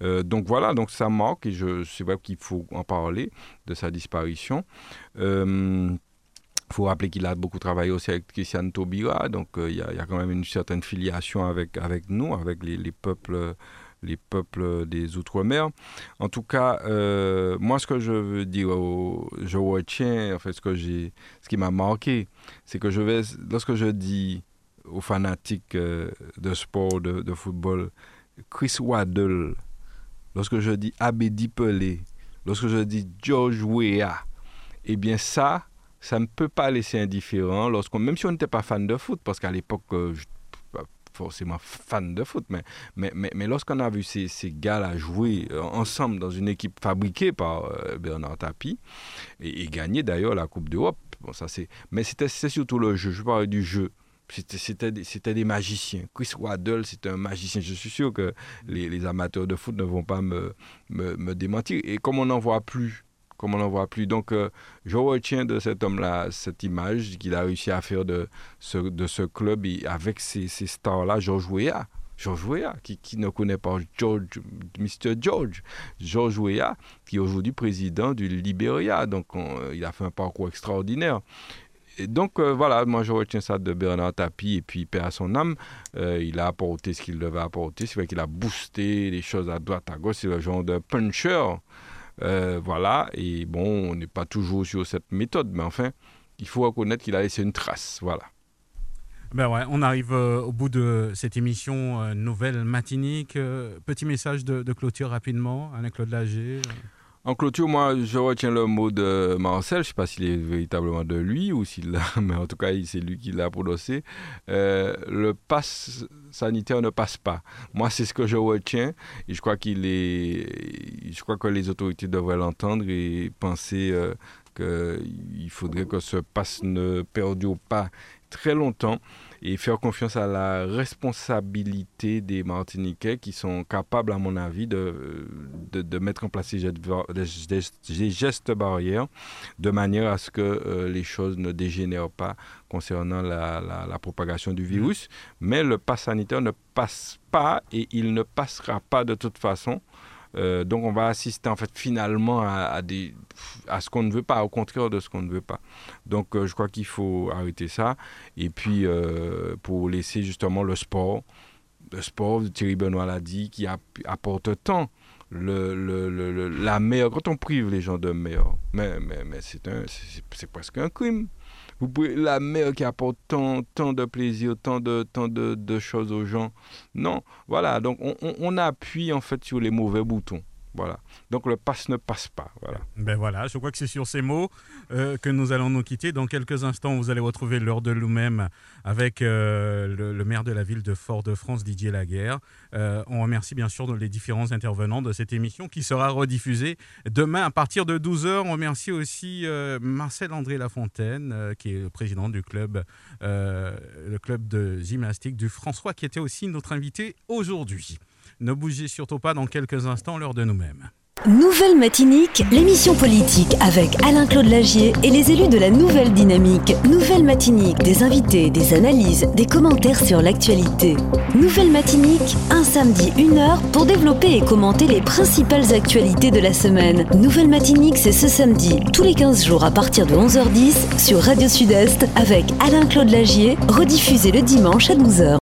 Euh, donc voilà, donc ça marque et je, c'est vrai qu'il faut en parler de sa disparition. Il euh, faut rappeler qu'il a beaucoup travaillé aussi avec Christiane Taubira, donc il y, a quand même une certaine filiation avec, avec nous, avec les, les peuples les peuples des Outre-mer. En tout cas, moi, ce que je veux dire, je retiens, en fait, ce, que j'ai, ce qui m'a marqué, c'est que je vais, lorsque je dis aux fanatiques de sport, de, football, Chris Waddle, lorsque je dis Abedi Pelé, lorsque je dis George Weah, eh bien ça, ça ne peut pas laisser indifférent, lorsqu'on, même si on n'était pas fan de foot, parce qu'à l'époque, je n'étais pas forcément fan de foot, mais, mais, mais, mais lorsqu'on a vu ces, ces gars-là jouer ensemble dans une équipe fabriquée par Bernard Tapie, et, et gagner d'ailleurs la Coupe d'Europe, bon, ça c'est, mais c'était, surtout le jeu, je parlais du jeu. C'était des, magiciens. Chris Waddle, c'est un magicien. Je suis sûr que les, les, amateurs de foot ne vont pas me, me, me démentir. Et comme on n'en voit plus comme on n'en voit plus. Donc, euh, je retiens de cet homme-là cette image qu'il a réussi à faire de ce, de ce club avec ces, ces stars-là, George Weah. George Weah, qui, qui, ne connaît pas George, Mr. George. George Weah, qui est aujourd'hui président du Liberia. Donc, il a fait un parcours extraordinaire. Donc, euh, voilà, moi, je retiens ça de Bernard Tapie et puis, père à son âme, euh, il a apporté ce qu'il devait apporter. C'est vrai qu'il a boosté les choses à droite, à gauche. C'est le genre de puncher euh, voilà, et bon, on n'est pas toujours sur cette méthode, mais enfin, il faut reconnaître qu'il a laissé une trace. Voilà. Ben ouais, on arrive au bout de cette émission nouvelle matinique. petit message de, clôture rapidement, Alain-Claude Lager. En clôture, moi, je retiens le mot de Marcel. Je ne sais pas s'il est véritablement de lui ou s'il l'a, mais en tout cas, c'est lui qui l'a prononcé. Euh, le pass sanitaire ne passe pas. Moi, c'est ce que je retiens. Et je crois qu'il est, je crois que les autorités devraient l'entendre et penser euh, qu'il faudrait que ce pass ne perdure pas très longtemps et faire confiance à la responsabilité des Martiniquais qui sont capables, à mon avis, de, de, mettre en place des gestes, barrières de manière à ce que euh, les choses ne dégénèrent pas concernant la, la, propagation du virus. Mais le pass sanitaire ne passe pas et il ne passera pas de toute façon. Euh, donc on va assister en fait finalement à, des, à ce qu'on ne veut pas, au contraire de ce qu'on ne veut pas. Donc euh, je crois qu'il faut arrêter ça. Et puis euh, pour laisser justement le sport, le sport, Thierry Benoît l'a dit, qui apporte tant. Le, le, la meilleure, quand on prive les gens de meilleur, mais, mais, mais c'est presque un crime. Vous pouvez, la mer qui apporte tant, de plaisir, tant de, choses aux gens. Non, voilà, donc on, on, on appuie en fait sur les mauvais boutons. Donc le passe ne passe pas. Ben voilà, je crois que c'est sur ces mots euh, que nous allons nous quitter. Dans quelques instants, vous allez retrouver l'heure de nous-mêmes avec euh, le, maire de la ville de Fort-de-France, Didier Laguerre. Euh, on remercie bien sûr les différents intervenants de cette émission qui sera rediffusée demain à partir de 12h. On remercie aussi Marcel-André Lafontaine, qui est le président du club, le club de gymnastique du François, qui était aussi notre invité aujourd'hui. Ne bougez surtout pas dans quelques instants, l'heure de nous-mêmes. Nouvelle Matinique, l'émission politique avec Alain-Claude Lagier et les élus de la Nouvelle Dynamique. Nouvelle Matinique, des invités, des analyses, des commentaires sur l'actualité. Nouvelle Matinique, un samedi, une heure pour développer et commenter les principales actualités de la semaine. Nouvelle Matinique, c'est ce samedi, tous les 15 jours à partir de 11h10 sur Radio Sud-Est avec Alain-Claude Lagier, rediffusé le dimanche à 12h.